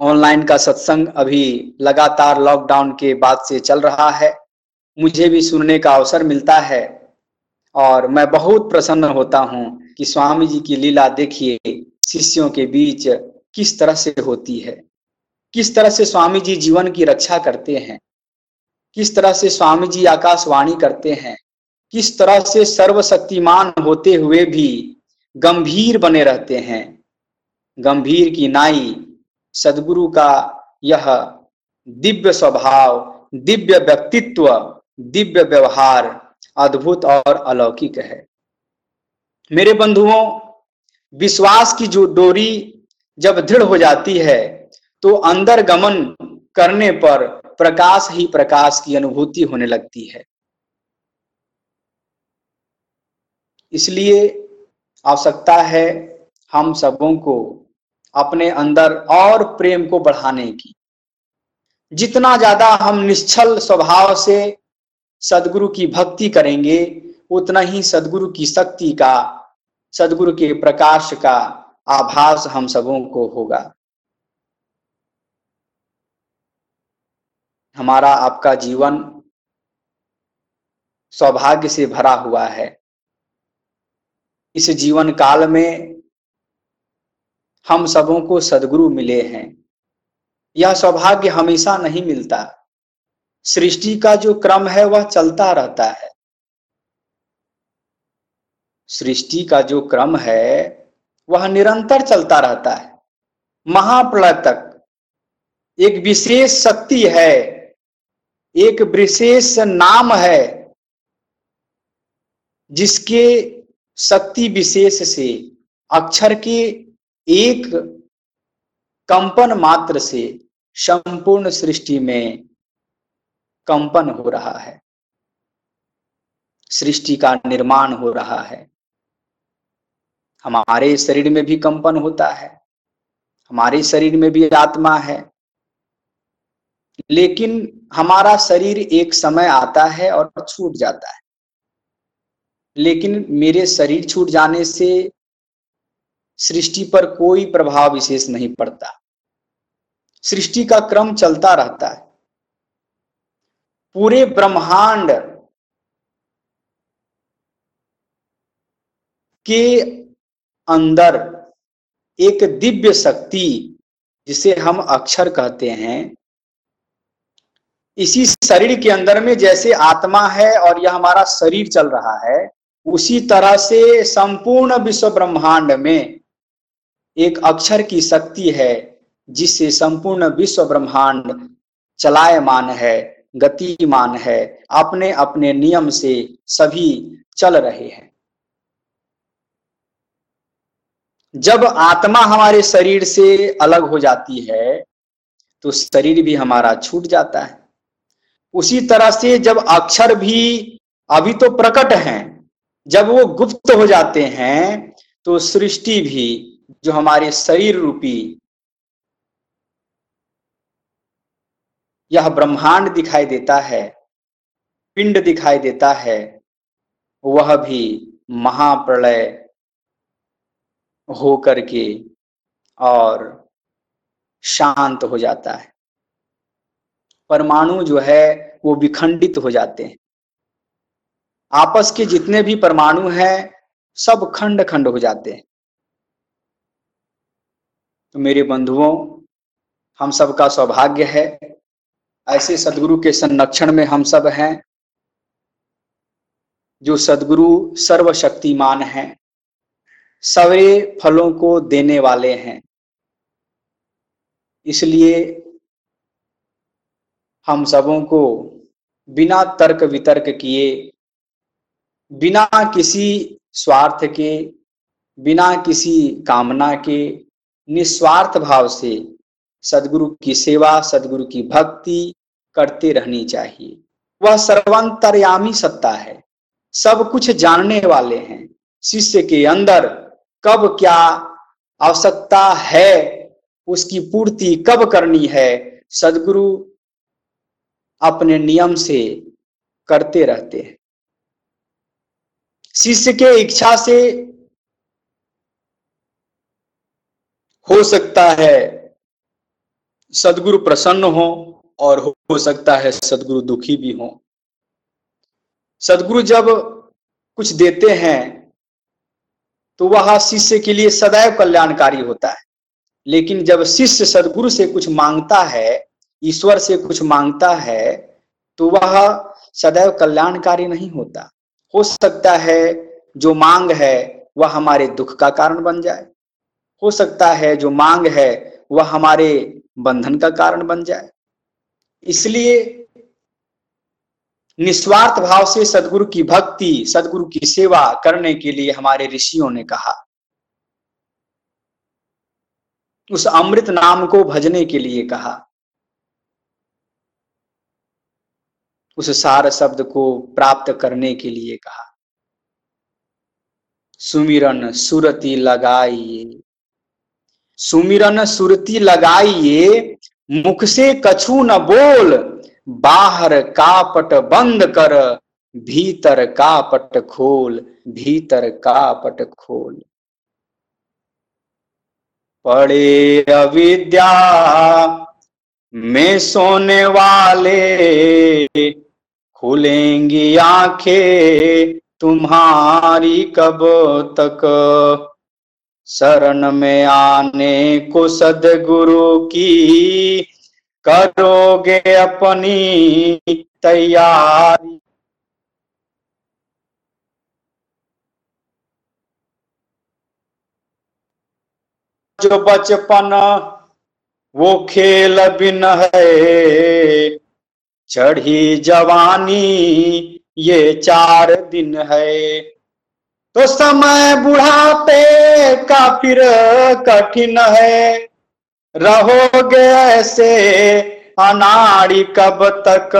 ऑनलाइन का सत्संग अभी लगातार लॉकडाउन के बाद से चल रहा है। मुझे भी सुनने का अवसर मिलता है और मैं बहुत प्रसन्न होता हूँ कि स्वामी जी की लीला देखिए, शिष्यों के बीच किस तरह से होती है। किस तरह से स्वामी जी जीवन की रक्षा करते हैं। किस तरह से स्वामी जी आकाशवाणी करते हैं। किस तरह से सर्वशक्तिमान होते हुए भी गंभीर बने रहते हैं। गंभीर की नाई सदगुरु का यह दिव्य स्वभाव, दिव्य व्यक्तित्व, दिव्य व्यवहार अद्भुत और अलौकिक है। मेरे बंधुओं, विश्वास की जो डोरी जब दृढ़ हो जाती है तो अंदर गमन करने पर प्रकाश ही प्रकाश की अनुभूति होने लगती है। इसलिए आवश्यकता है हम सबों को अपने अंदर और प्रेम को बढ़ाने की। जितना ज़्यादा हम निश्चल स्वभाव से सदगुरु की भक्ति करेंगे, उतना ही सदगुरु की शक्ति का, सदगुरु के प्रकाश का आभास हम सबों को होगा। हमारा आपका जीवन सौभाग्य से भरा हुआ है। इस जीवन काल में हम सबों को सदगुरु मिले हैं। यह सौभाग्य हमेशा नहीं मिलता। सृष्टि का जो क्रम है, वह चलता रहता है। सृष्टि का जो क्रम है, वह निरंतर चलता रहता है। महाप्रलय तक एक विशेष शक्ति है, एक विशेष नाम है, जिसके शक्ति विशेष से अक्षर के एक कंपन मात्र से संपूर्ण सृष्टि में कंपन हो रहा है। सृष्टि का निर्माण हो रहा है। हमारे शरीर में भी कंपन होता है। हमारे शरीर में भी आत्मा है। लेकिन हमारा शरीर एक समय आता है और छूट जाता है। लेकिन मेरे शरीर छूट जाने से सृष्टि पर कोई प्रभाव विशेष नहीं पड़ता। सृष्टि का क्रम चलता रहता है। पूरे ब्रह्मांड के अंदर एक दिव्य शक्ति, जिसे हम अक्षर कहते हैं, इसी शरीर के अंदर में जैसे आत्मा है और यह हमारा शरीर चल रहा है, उसी तरह से संपूर्ण विश्व ब्रह्मांड में एक अक्षर की शक्ति है जिससे संपूर्ण विश्व ब्रह्मांड चलायमान है, गतिमान है, अपने अपने नियम से सभी चल रहे हैं। जब आत्मा हमारे शरीर से अलग हो जाती है तो शरीर भी हमारा छूट जाता है। उसी तरह से जब अक्षर भी अभी तो प्रकट हैं, जब वो गुप्त हो जाते हैं तो सृष्टि भी जो हमारे शरीर रूपी यह ब्रह्मांड दिखाई देता है, पिंड दिखाई देता है, वह भी महाप्रलय हो करके और शांत हो जाता है। परमाणु जो है, वो विखंडित हो जाते हैं। आपस के जितने भी परमाणु हैं, सब खंड खंड हो जाते हैं। तो मेरे बंधुओं, हम सबका सौभाग्य है। ऐसे सदगुरु के संरक्षण में हम सब हैं, जो सदगुरु सर्वशक्तिमान हैं, सवे फलों को देने वाले हैं। इसलिए हम सबों को बिना तर्क वितर्क किए, बिना किसी स्वार्थ के, बिना किसी कामना के निस्वार्थ भाव से सदगुरु की सेवा, सदगुरु की भक्ति करते रहनी चाहिए। वह सर्वंतरयामी सत्ता है। सब कुछ जानने वाले हैं। शिष्य के अंदर कब क्या आवश्यकता है, उसकी पूर्ति कब करनी है, सदगुरु अपने नियम से करते रहते हैं। शिष्य के इच्छा से हो सकता है सदगुरु प्रसन्न हो और हो सकता है सदगुरु दुखी भी हो। सदगुरु जब कुछ देते हैं तो वह शिष्य के लिए सदैव कल्याणकारी होता है। लेकिन जब शिष्य सदगुरु से कुछ माँगता है, ईश्वर से कुछ माँगता है तो वह सदैव कल्याणकारी नहीं होता। हो सकता है जो मांग है, वह हमारे दुख का कारण बन जाए। हो सकता है जो मांग है, वह हमारे बंधन का कारण बन जाए। इसलिए निस्वार्थ भाव से सदगुरु की भक्ति, सदगुरु की सेवा करने के लिए हमारे ऋषियों ने कहा। उस अमृत नाम को भजने के लिए कहा। उस सार शब्द को प्राप्त करने के लिए कहा। सुमिरन सुरति लगाइए। सुमिरन सुरती लगाइए मुख से कछु न बोल, बाहर कापट बंद कर, भीतर कापट खोल, भीतर कापट खोल। पड़े अविद्या में सोने वाले, खुलेंगी आँखें तुम्हारी कब तक? शरण में आने को सदगुरु की करोगे अपनी तैयारी। जो बचपन, वो खेल बिन है। चढ़ी जवानी, ये चार दिन है। तो समय बुढ़ापे का फिर कठिन है। रहोगे ऐसे अनाड़ी कब तक?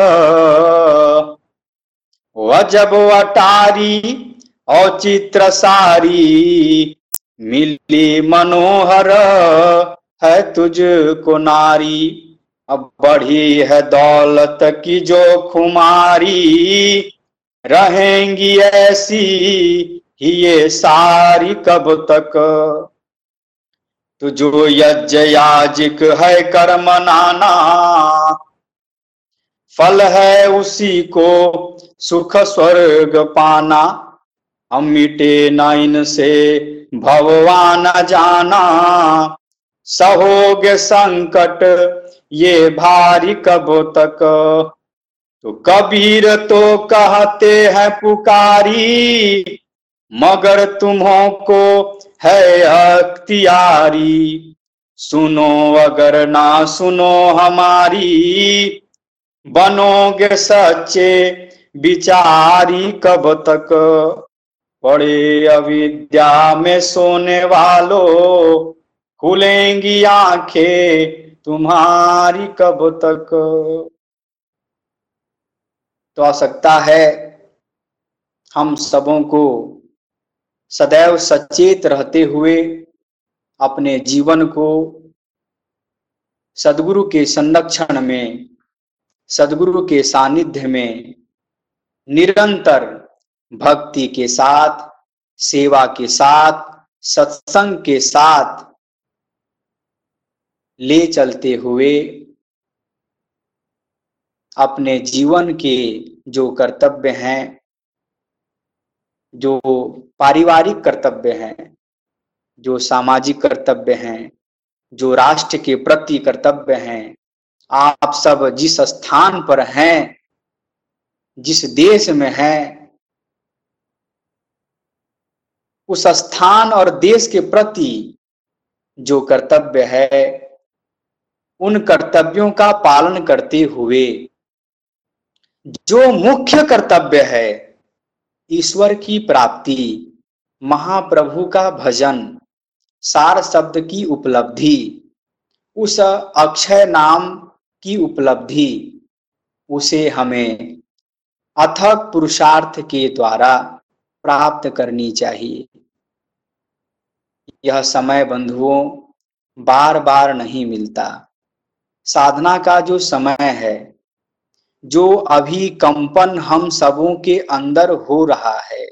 वजब अटारी और चित्र सारी मिली मनोहर है तुझको नारी। अब बढ़ी है दौलत की जो खुमारी। रहेंगी ऐसी ही ये सारी कब तक? तो जो यज्ञ याजिक है कर्म नाना। फल है उसी को सुख स्वर्ग पाना। हम मिटे न इनसे, भगवान जाना। सहोगे संकट, ये भारी कब तक? तो कबीर तो कहते हैं पुकारी मगर तुम्हों को है अख्तियारी। सुनो अगर ना सुनो हमारी। बनोगे सच्चे विचारी कब तक। पड़े अविद्या में सोने वालों। खुलेंगी आँखें तुम्हारी कब तक। तो आवश्यकता है हम सबों को सदैव सचेत रहते हुए अपने जीवन को सदगुरु के संरक्षण में, सदगुरु के सानिध्य में निरंतर भक्ति के साथ, सेवा के साथ, सत्संग के साथ ले चलते हुए अपने जीवन के जो कर्तव्य हैं जो पारिवारिक कर्तव्य हैं, जो सामाजिक कर्तव्य हैं, जो राष्ट्र के प्रति कर्तव्य हैं, आप सब जिस स्थान पर हैं, जिस देश में हैं, उस स्थान और देश के प्रति जो कर्तव्य है, उन कर्तव्यों का पालन करते हुए जो मुख्य कर्तव्य है ईश्वर की प्राप्ति, महाप्रभु का भजन, सार शब्द की उपलब्धि, उस अक्षय नाम की उपलब्धि, उसे हमें अथक पुरुषार्थ के द्वारा प्राप्त करनी चाहिए। यह समय बंधुओं बार बार नहीं मिलता। साधना का जो समय है जो अभी कंपन हम सबों के अंदर हो रहा है,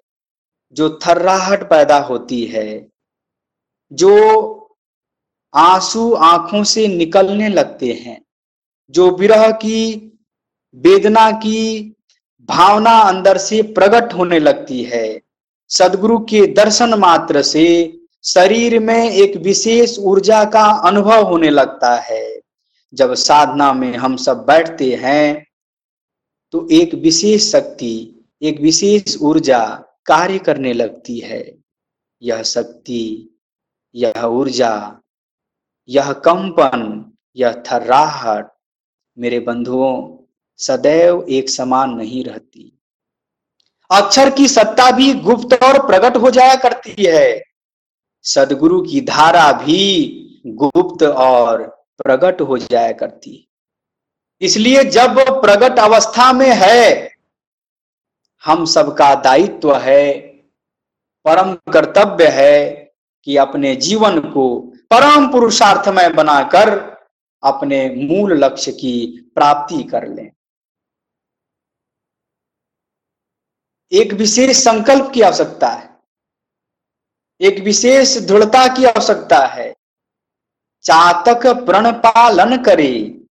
जो थर्राहट पैदा होती है, जो आँसू आँखों से निकलने लगते हैं, जो विरह की, वेदना की भावना अंदर से प्रकट होने लगती है, सदगुरु के दर्शन मात्र से शरीर में एक विशेष ऊर्जा का अनुभव होने लगता है। जब साधना में हम सब बैठते हैं तो एक विशेष शक्ति, एक विशेष ऊर्जा कार्य करने लगती है। यह शक्ति, यह ऊर्जा, यह कंपन, यह थर्राहट मेरे बंधुओं, सदैव एक समान नहीं रहती। अक्षर की सत्ता भी गुप्त और प्रकट हो जाया करती है। सदगुरु की धारा भी गुप्त और प्रकट हो जाया करती। इसलिए जब प्रगट अवस्था में है, हम सबका दायित्व है, परम कर्तव्य है कि अपने जीवन को परम पुरुषार्थमय बनाकर अपने मूल लक्ष्य की प्राप्ति कर लें। एक विशेष संकल्प की आवश्यकता है। एक विशेष दृढ़ता की आवश्यकता है। चातक प्रण पालन करे।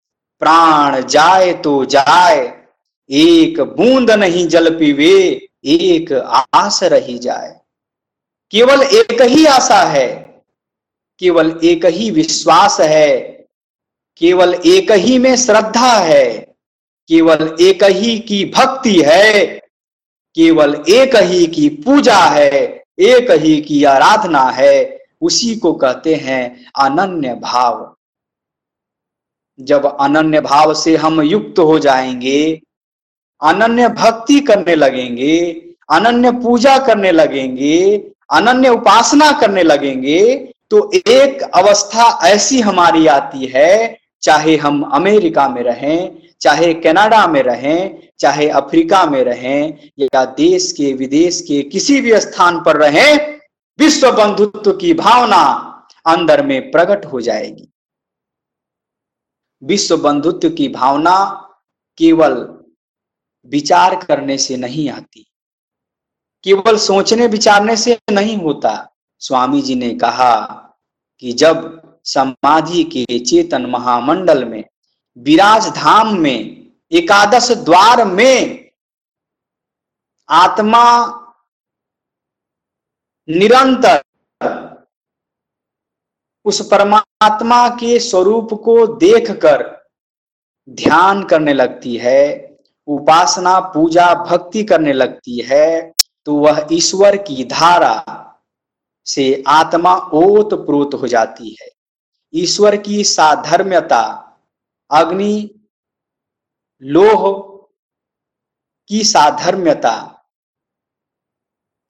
प्राण जाए तो जाए, एक बूंद नहीं जल पीवे, एक आस रही जाए। केवल एक ही आशा है, केवल एक ही विश्वास है, केवल एक ही में श्रद्धा है, केवल एक ही की भक्ति है, केवल एक ही की पूजा है, एक ही की आराधना है, उसी को कहते हैं अनन्य भाव। जब अनन्य भाव से हम युक्त हो जाएँगे, अनन्य भक्ति करने लगेंगे, अनन्य पूजा करने लगेंगे, अनन्य उपासना करने लगेंगे तो एक अवस्था ऐसी हमारी आती है, चाहे हम अमेरिका में रहें, चाहे कनाडा में रहें, चाहे अफ्रीका में रहें, या देश के, विदेश के किसी भी स्थान पर रहें, विश्व बंधुत्व की भावना अंदर में प्रकट हो जाएगी। विश्व बंधुत्व की भावना केवल विचार करने से नहीं आती। केवल सोचने, विचारने से नहीं होता। स्वामी जी ने कहा कि जब समाधि के चेतन महामंडल में विराज धाम में, एकादश द्वार में आत्मा निरंतर उस परमात्मा के स्वरूप को देखकर ध्यान करने लगती है, उपासना, पूजा, भक्ति करने लगती है तो वह ईश्वर की धारा से आत्मा ओत प्रोत हो जाती है। ईश्वर की साधर्म्यता, अग्नि, लोह की साधर्म्यता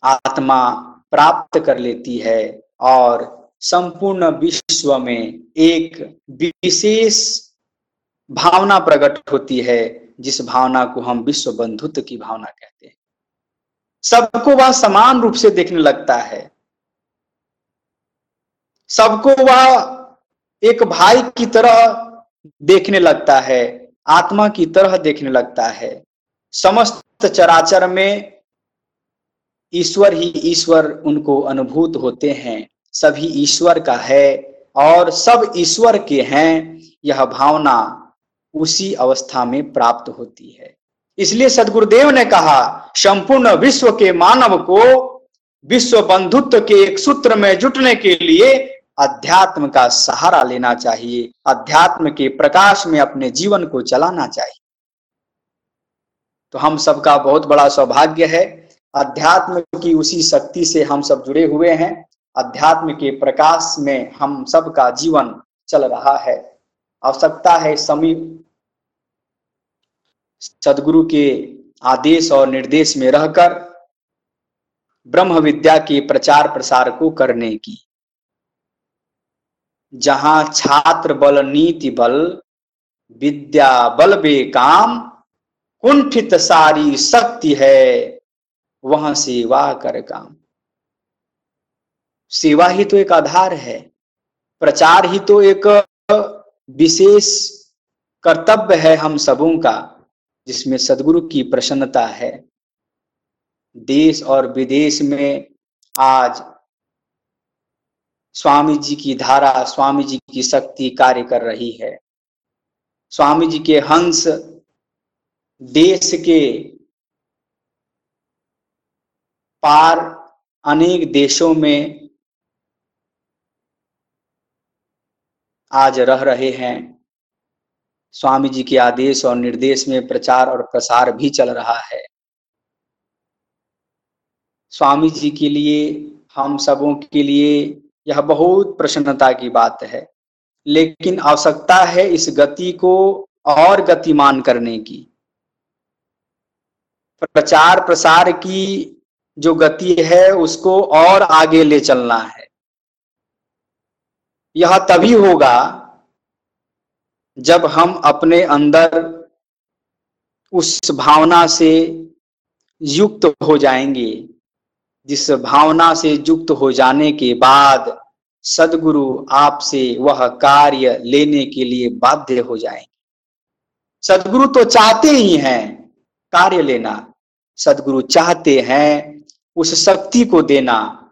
आत्मा प्राप्त कर लेती है और संपूर्ण विश्व में एक विशेष भावना प्रकट होती है, जिस भावना को हम विश्व बंधुत्व की भावना कहते हैं। सबको वह समान रूप से देखने लगता है। सबको वह एक भाई की तरह देखने लगता है, आत्मा की तरह देखने लगता है। समस्त चराचर में ईश्वर ही ईश्वर उनको अनुभूत होते हैं। सभी ईश्वर का है और सब ईश्वर के हैं, यह भावना उसी अवस्था में प्राप्त होती है। इसलिए सदगुरुदेव ने कहा, संपूर्ण विश्व के मानव को विश्व बंधुत्व के एक सूत्र में जुटने के लिए अध्यात्म का सहारा लेना चाहिए, अध्यात्म के प्रकाश में अपने जीवन को चलाना चाहिए। तो हम सबका बहुत बड़ा सौभाग्य है, अध्यात्म की उसी शक्ति से हम सब जुड़े हुए हैं। अध्यात्म के प्रकाश में हम सब का जीवन चल रहा है। आवश्यकता है समीप सदगुरु के आदेश और निर्देश में रहकर ब्रह्म विद्या के प्रचार प्रसार को करने की। जहाँ छात्र बल, नीति बल, विद्या बल बे काम, कुंठित सारी शक्ति है, वहाँ सेवा कर काम। सेवा ही तो एक आधार है, प्रचार ही तो एक विशेष कर्तव्य है हम सबों का, जिसमें सदगुरु की प्रसन्नता है। देश और विदेश में आज स्वामी जी की धारा, स्वामी जी की शक्ति कार्य कर रही है। स्वामी जी के हंस देश के पार अनेक देशों में आज रह रहे हैं। स्वामी जी के आदेश और निर्देश में प्रचार और प्रसार भी चल रहा है। स्वामी जी के लिए, हम सबों के लिए यह बहुत प्रसन्नता की बात है। लेकिन आवश्यकता है इस गति को और गतिमान करने की। प्रचार प्रसार की जो गति है, उसको और आगे ले चलना है। यह तभी होगा जब हम अपने अंदर उस भावना से युक्त हो जाएँगे, जिस भावना से युक्त हो जाने के बाद सदगुरु आपसे वह कार्य लेने के लिए बाध्य हो जाएँगे। सदगुरु तो चाहते ही हैं कार्य लेना, सदगुरु चाहते हैं उस शक्ति को देना,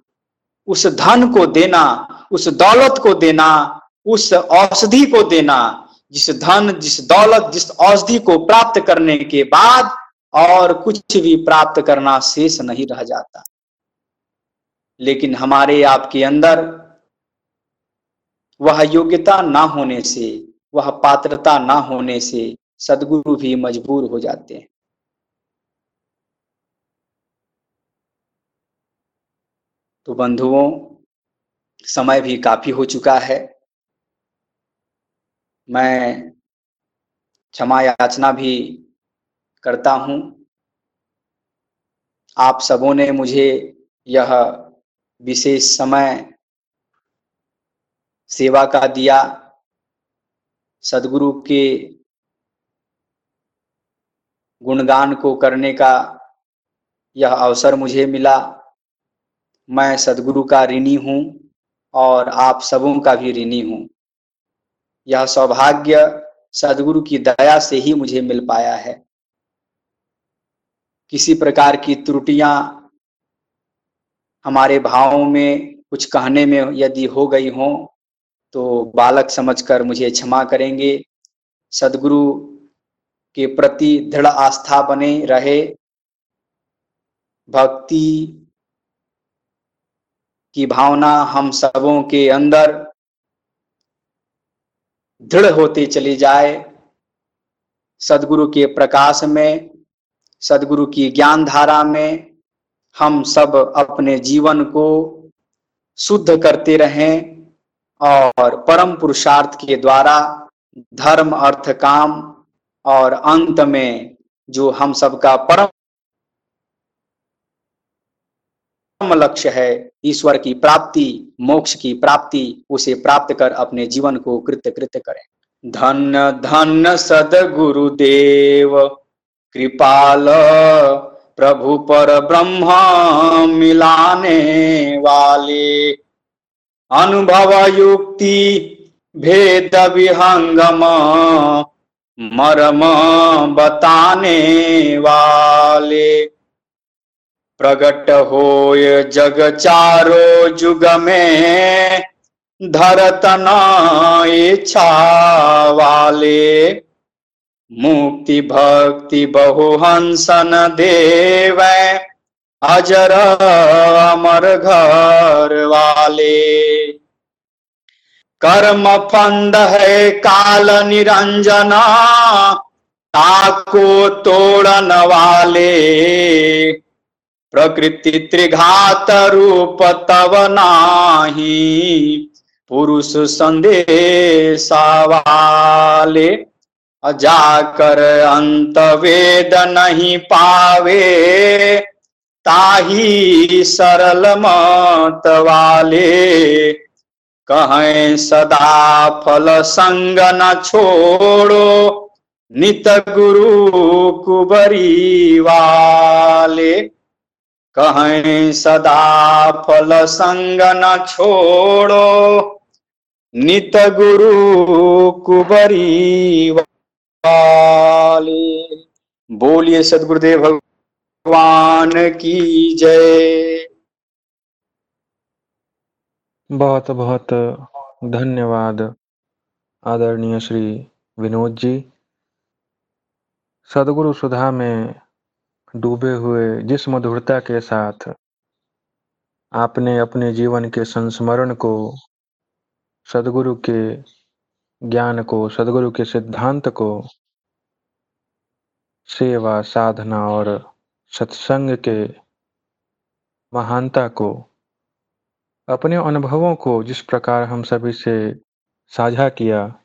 उस धन को देना उस दौलत को देना, उस औषधि को देना, जिस धन, जिस दौलत, जिस औषधि को प्राप्त करने के बाद और कुछ भी प्राप्त करना शेष नहीं रह जाता। लेकिन हमारे आपके अंदर वह योग्यता ना होने से, वह पात्रता ना होने से सदगुरु भी मजबूर हो जाते हैं। तो बंधुओं समय भी काफ़ी हो चुका है। मैं क्षमा याचना भी करता हूँ। आप सबों ने मुझे यह विशेष समय सेवा का दिया। सदगुरु के गुणगान को करने का यह अवसर मुझे मिला। मैं सदगुरु का ऋणी हूँ। और आप सबों का भी ऋणी हूँ। यह सौभाग्य सदगुरु की दया से ही मुझे मिल पाया है। किसी प्रकार की त्रुटियाँ हमारे भावों में, कुछ कहने में यदि हो गई हो तो बालक समझकर मुझे क्षमा करेंगे। सदगुरु के प्रति दृढ़ आस्था बने रहे। भक्ति की भावना हम सबों के अंदर दृढ़ होते चली जाए। सदगुरु के प्रकाश में, सदगुरु की ज्ञान धारा में हम सब अपने जीवन को शुद्ध करते रहें और परम पुरुषार्थ के द्वारा धर्म, अर्थ, काम और अंत में जो हम सबका परम लक्ष्य है, ईश्वर की प्राप्ति, मोक्ष की प्राप्ति, उसे प्राप्त कर अपने जीवन को कृत्य कृत्य करें। धन धन सद गुरुदेव कृपाल प्रभु पर ब्रह्म मिलाने वाले, अनुभव युक्ति, भेद विहंगम, मरम बताने वाले। प्रगट होय जग चारो जुग में धरतना इच्छा वाले मुक्ति भक्ति बहुहंसन देव, अजर अमर घर वाले। कर्म फंद है काल निरंजना, ताको तोड़न वाले। प्रकृति त्रिघात रूप तव नाही। पुरुष संदेशा वाले जाकर अंत वेद नहीं पावे। ताही सरल मत वाले। कहें सदा फल संग न छोड़ो। नित गुरु कुबरी वाले। कहें, सदा फल संग न छोड़ो। नित गुरु कुबरी वाले। बोलिए सदगुरुदेव भगवान की जय। बहुत बहुत धन्यवाद आदरणीय श्री विनोद जी। सदगुरु सुधा में डूबे हुए जिस मधुरता के साथ आपने अपने जीवन के संस्मरण को, सदगुरु के ज्ञान को, सदगुरु के सिद्धांत को, सेवा, साधना और सत्संग के महानता को, अपने अनुभवों को जिस प्रकार हम सभी से साझा किया,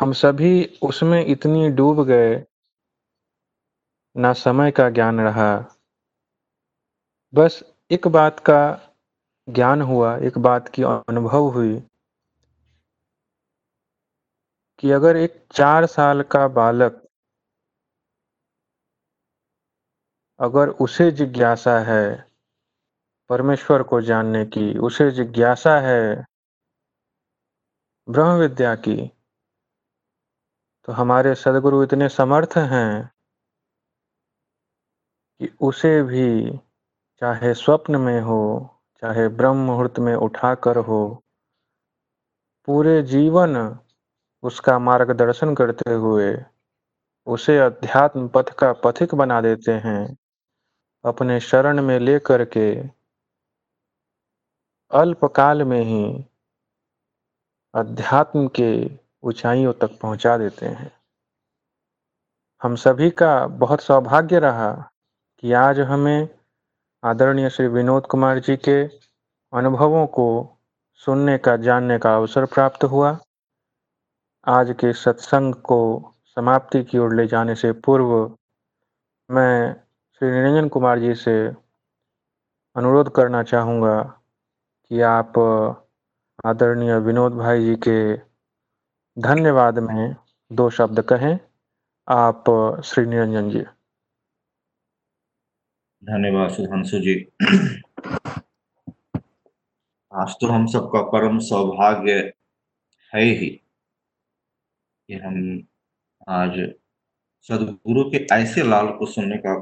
हम सभी उसमें इतनी डूब गए ना समय का ज्ञान रहा। बस एक बात का ज्ञान हुआ, एक बात की अनुभव हुई कि अगर एक चार साल का बालक अगर उसे जिज्ञासा है परमेश्वर को जानने की, उसे जिज्ञासा है ब्रह्म विद्या की तो हमारे सदगुरु इतने समर्थ हैं। कि उसे भी चाहे स्वप्न में हो, चाहे ब्रह्म मुहूर्त में उठाकर हो, पूरे जीवन उसका मार्गदर्शन करते हुए उसे अध्यात्म पथ का पथिक बना देते हैं, अपने शरण में लेकर के अल्पकाल में ही अध्यात्म के ऊंचाइयों तक पहुँचा देते हैं। हम सभी का बहुत सौभाग्य रहा आज हमें आदरणीय श्री विनोद कुमार जी के अनुभवों को सुनने का, जानने का अवसर प्राप्त हुआ। आज के सत्संग को समाप्ति की ओर ले जाने से पूर्व मैं श्री निरंजन कुमार जी से अनुरोध करना चाहूँगा कि आप आदरणीय विनोद भाई जी के धन्यवाद में दो शब्द कहें। आप श्री निरंजन जी। धन्यवाद सुधांशु जी। आज तो हम सबका परम सौभाग्य है ही कि हम आज सदगुरु के ऐसे लाल को सुनने का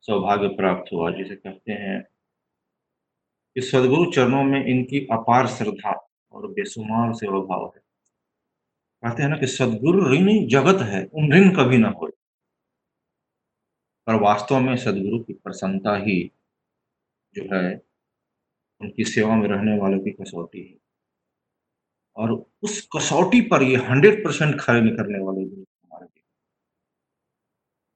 सौभाग्य प्राप्त हुआ, जिसे कहते हैं कि सदगुरु चरणों में इनकी अपार श्रद्धा और बेसुमार सेवा भाव है। कहते हैं ना कि सदगुरु ऋण जगत है, उन ऋण कभी ना हो पर वास्तव में सदगुरु की प्रसन्नता ही जो है, उनकी सेवा में रहने वालों की कसौटी है। और उस कसौटी पर ये हंड्रेड परसेंट खड़े निकलने वाले विनोद कुमार जी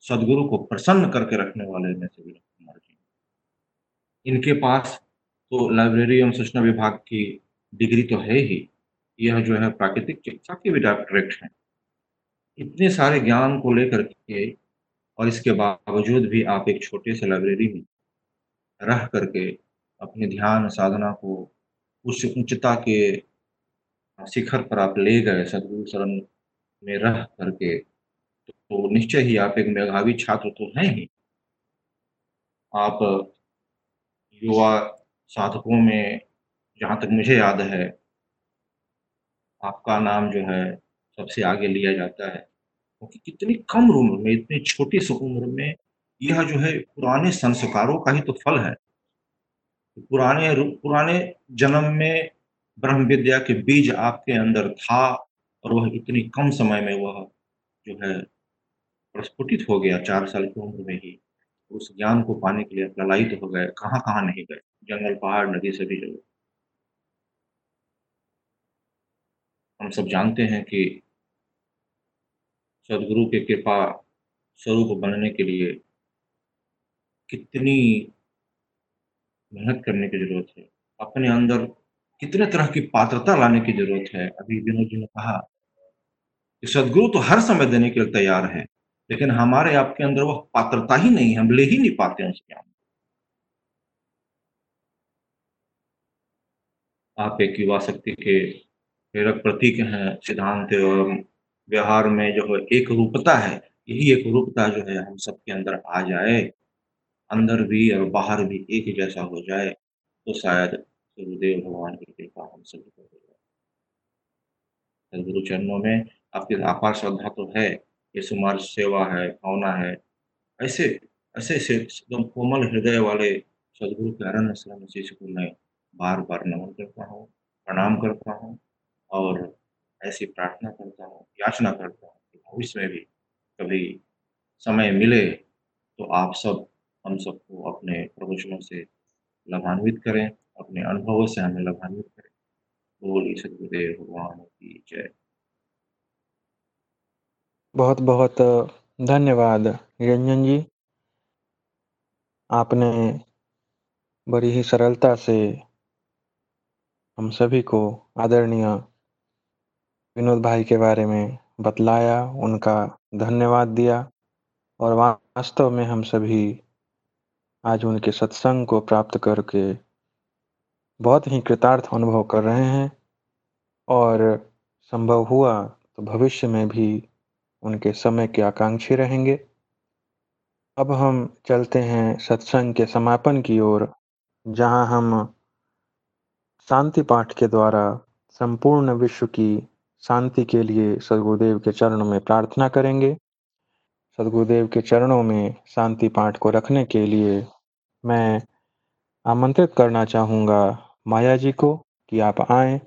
सदगुरु को प्रसन्न करके रखने वाले में से विनोद कुमार जी इनके पास तो लाइब्रेरी एवं सूचना विभाग की डिग्री तो है ही। यह जो है प्राकृतिक चिकित्सा के भी डॉक्टरेट हैं। इतने सारे ज्ञान को लेकर के और इसके बावजूद भी आप एक छोटे से लाइब्रेरी में रह करके अपने ध्यान साधना को उस उच्चता के शिखर पर आप ले गए सदगुरु शरण में रह करके तो निश्चय ही आप एक मेधावी छात्र तो हैं ही। आप युवा साधकों में जहाँ तक मुझे याद है, आपका नाम जो है सबसे आगे लिया जाता है। क्योंकि कितनी कम उम्र में, इतनी छोटी सी उम्र में यह जो है पुराने संस्कारों का ही तो फल है। पुराने पुराने जन्म में ब्रह्म विद्या के बीज आपके अंदर था और वह इतनी कम समय में वह जो है प्रस्फुटित हो गया चार साल की उम्र में ही। उस ज्ञान को पाने के लिए प्रलायित हो गए कहाँ कहाँ नहीं गए? जंगल, पहाड़, नदी, सभी जगह। हम सब जानते हैं कि सदगुरु के कृपा स्वरूप बनने के लिए कितनी मेहनत करने की ज़रूरत है, अपने अंदर कितने तरह की पात्रता लाने की ज़रूरत है। अभी विनोद जी ने कहा कि सदगुरु तो हर समय देने के लिए तैयार है, लेकिन हमारे आपके अंदर वह पात्रता ही नहीं है, हम ले ही नहीं पाते हैं उस ज्ञान आप एक युवा शक्ति के प्रेरक प्रतीक हैं, सिद्धांत और व्यवहार में जो है एक रूपता है, यही एक रूपता जो है हम सबके अंदर आ जाए, अंदर भी और बाहर भी एक जैसा हो जाए तो शायद गुरुदेव भगवान की कृपा हम सभी को हो जाए। गुरु चरणों में आपकी अपार श्रद्धा तो है, ये सुमार सेवा है, भावना है, ऐसे ऐसे से एकदम कोमल हृदय वाले सदगुरु के अरण्य शरण शिष्य को मैं बार बार नमन करता हूँ, प्रणाम करता हूँ और ऐसी प्रार्थना करता हूँ, याचना करता हूँ कि भविष्य में भी कभी समय मिले तो आप सब, हम सबको अपने प्रवचनों से लाभान्वित करें, अपने अनुभवों से हमें लाभान्वित करें। बोली सदगुरुदेव भगवान की जय। बहुत बहुत धन्यवाद निरंजन जी। आपने बड़ी ही सरलता से हम सभी को आदरणीय विनोद भाई के बारे में बतलाया, उनका धन्यवाद दिया और वास्तव में हम सभी आज उनके सत्संग को प्राप्त करके बहुत ही कृतार्थ अनुभव कर रहे हैं और संभव हुआ तो भविष्य में भी उनके समय के आकांक्षी रहेंगे। अब हम चलते हैं सत्संग के समापन की ओर, जहाँ हम शांति पाठ के द्वारा संपूर्ण विश्व की शांति के लिए सदगुरुदेव के चरणों में प्रार्थना करेंगे। सदगुरुदेव के चरणों में शांति पाठ को रखने के लिए मैं आमंत्रित करना चाहूँगा माया जी को कि आप आए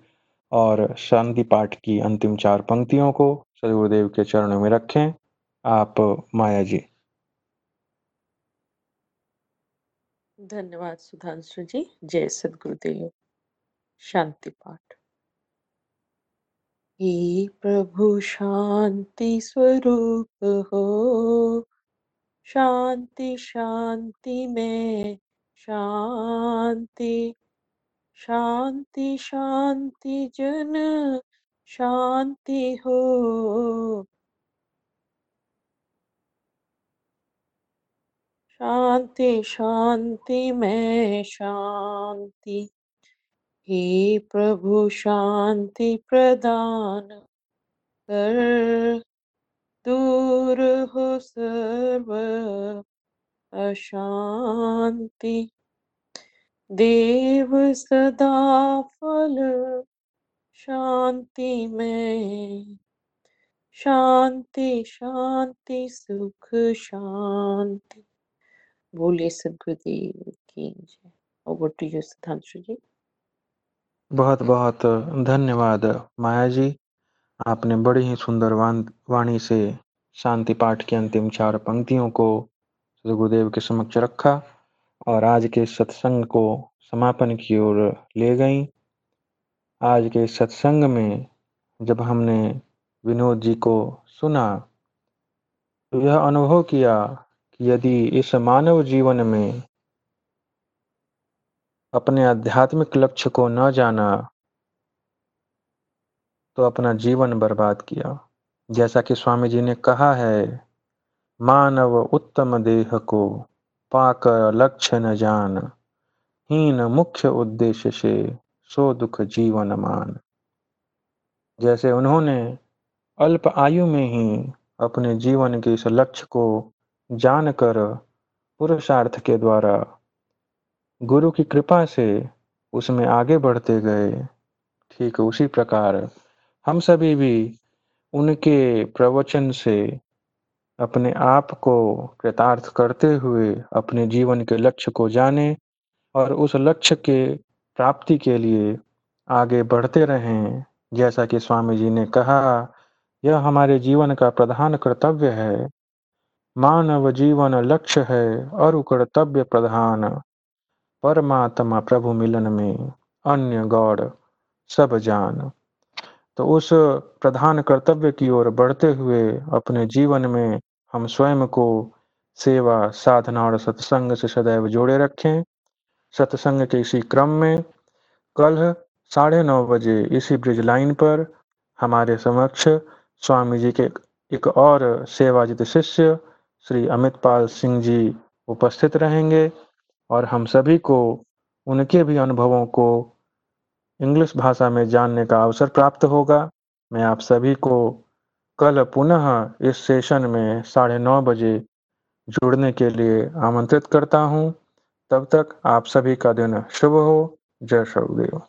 और शांति पाठ की अंतिम चार पंक्तियों को सदगुरुदेव के चरणों में रखें। आप माया जी। धन्यवाद सुधांशु जी। जय सदगुरुदेव। शांति पाठ। हे प्रभु शांति स्वरूप हो। शांति शांति में शांति शांति शांति जन, शांति हो। शांति शांति में शांति। हे प्रभु शांति प्रदान कर। दूर हो सर्व अशांति। देव सदा फल शांति में। शांति शांति, सुख, शांति। बोलिए, सदगुरुदेव की जय। Over to you Sudhanshu ji. बहुत बहुत धन्यवाद माया जी आपने बड़ी ही सुंदर वाणी से शांति पाठ की अंतिम चार पंक्तियों को सदगुरुदेव के समक्ष रखा और आज के सत्संग को समापन की ओर ले गई। आज के सत्संग में जब हमने विनोद जी को सुना तो यह अनुभव किया कि यदि इस मानव जीवन में अपने आध्यात्मिक लक्ष्य को न जाना तो अपना जीवन बर्बाद किया। जैसा कि स्वामी जी ने कहा है, मानव उत्तम देह को पाकर लक्ष्य न जान, हीन मुख्य उद्देश्य से सो दुख जीवन मान। जैसे उन्होंने अल्प आयु में ही अपने जीवन के इस लक्ष्य को जानकर पुरुषार्थ के द्वारा गुरु की कृपा से उसमें आगे बढ़ते गए। ठीक उसी प्रकार हम सभी भी उनके प्रवचन से अपने आप को कृतार्थ करते हुए अपने जीवन के लक्ष्य को जाने और उस लक्ष्य के प्राप्ति के लिए आगे बढ़ते रहें। जैसा कि स्वामी जी ने कहा, यह हमारे जीवन का प्रधान कर्तव्य है। मानव जीवन लक्ष्य है और कर्तव्य प्रधान। परमात्मा प्रभु मिलन में अन्य गौड़ सब जान। तो उस प्रधान कर्तव्य की ओर बढ़ते हुए अपने जीवन में हम स्वयं को सेवा, साधना और सत्संग से सदैव जोड़े रखें। सत्संग के इसी क्रम में कल साढ़े नौ बजे इसी ब्रिज लाइन पर हमारे समक्ष स्वामी जी के एक और सेवाजित शिष्य श्री अमित पाल सिंह जी उपस्थित रहेंगे। और हम सभी को, उनके भी अनुभवों को इंग्लिश भाषा में जानने का अवसर प्राप्त होगा। मैं आप सभी को कल पुनः इस सेशन में साढ़े नौ बजे जुड़ने के लिए आमंत्रित करता हूँ। तब तक आप सभी का दिन शुभ हो। जय सरुदेव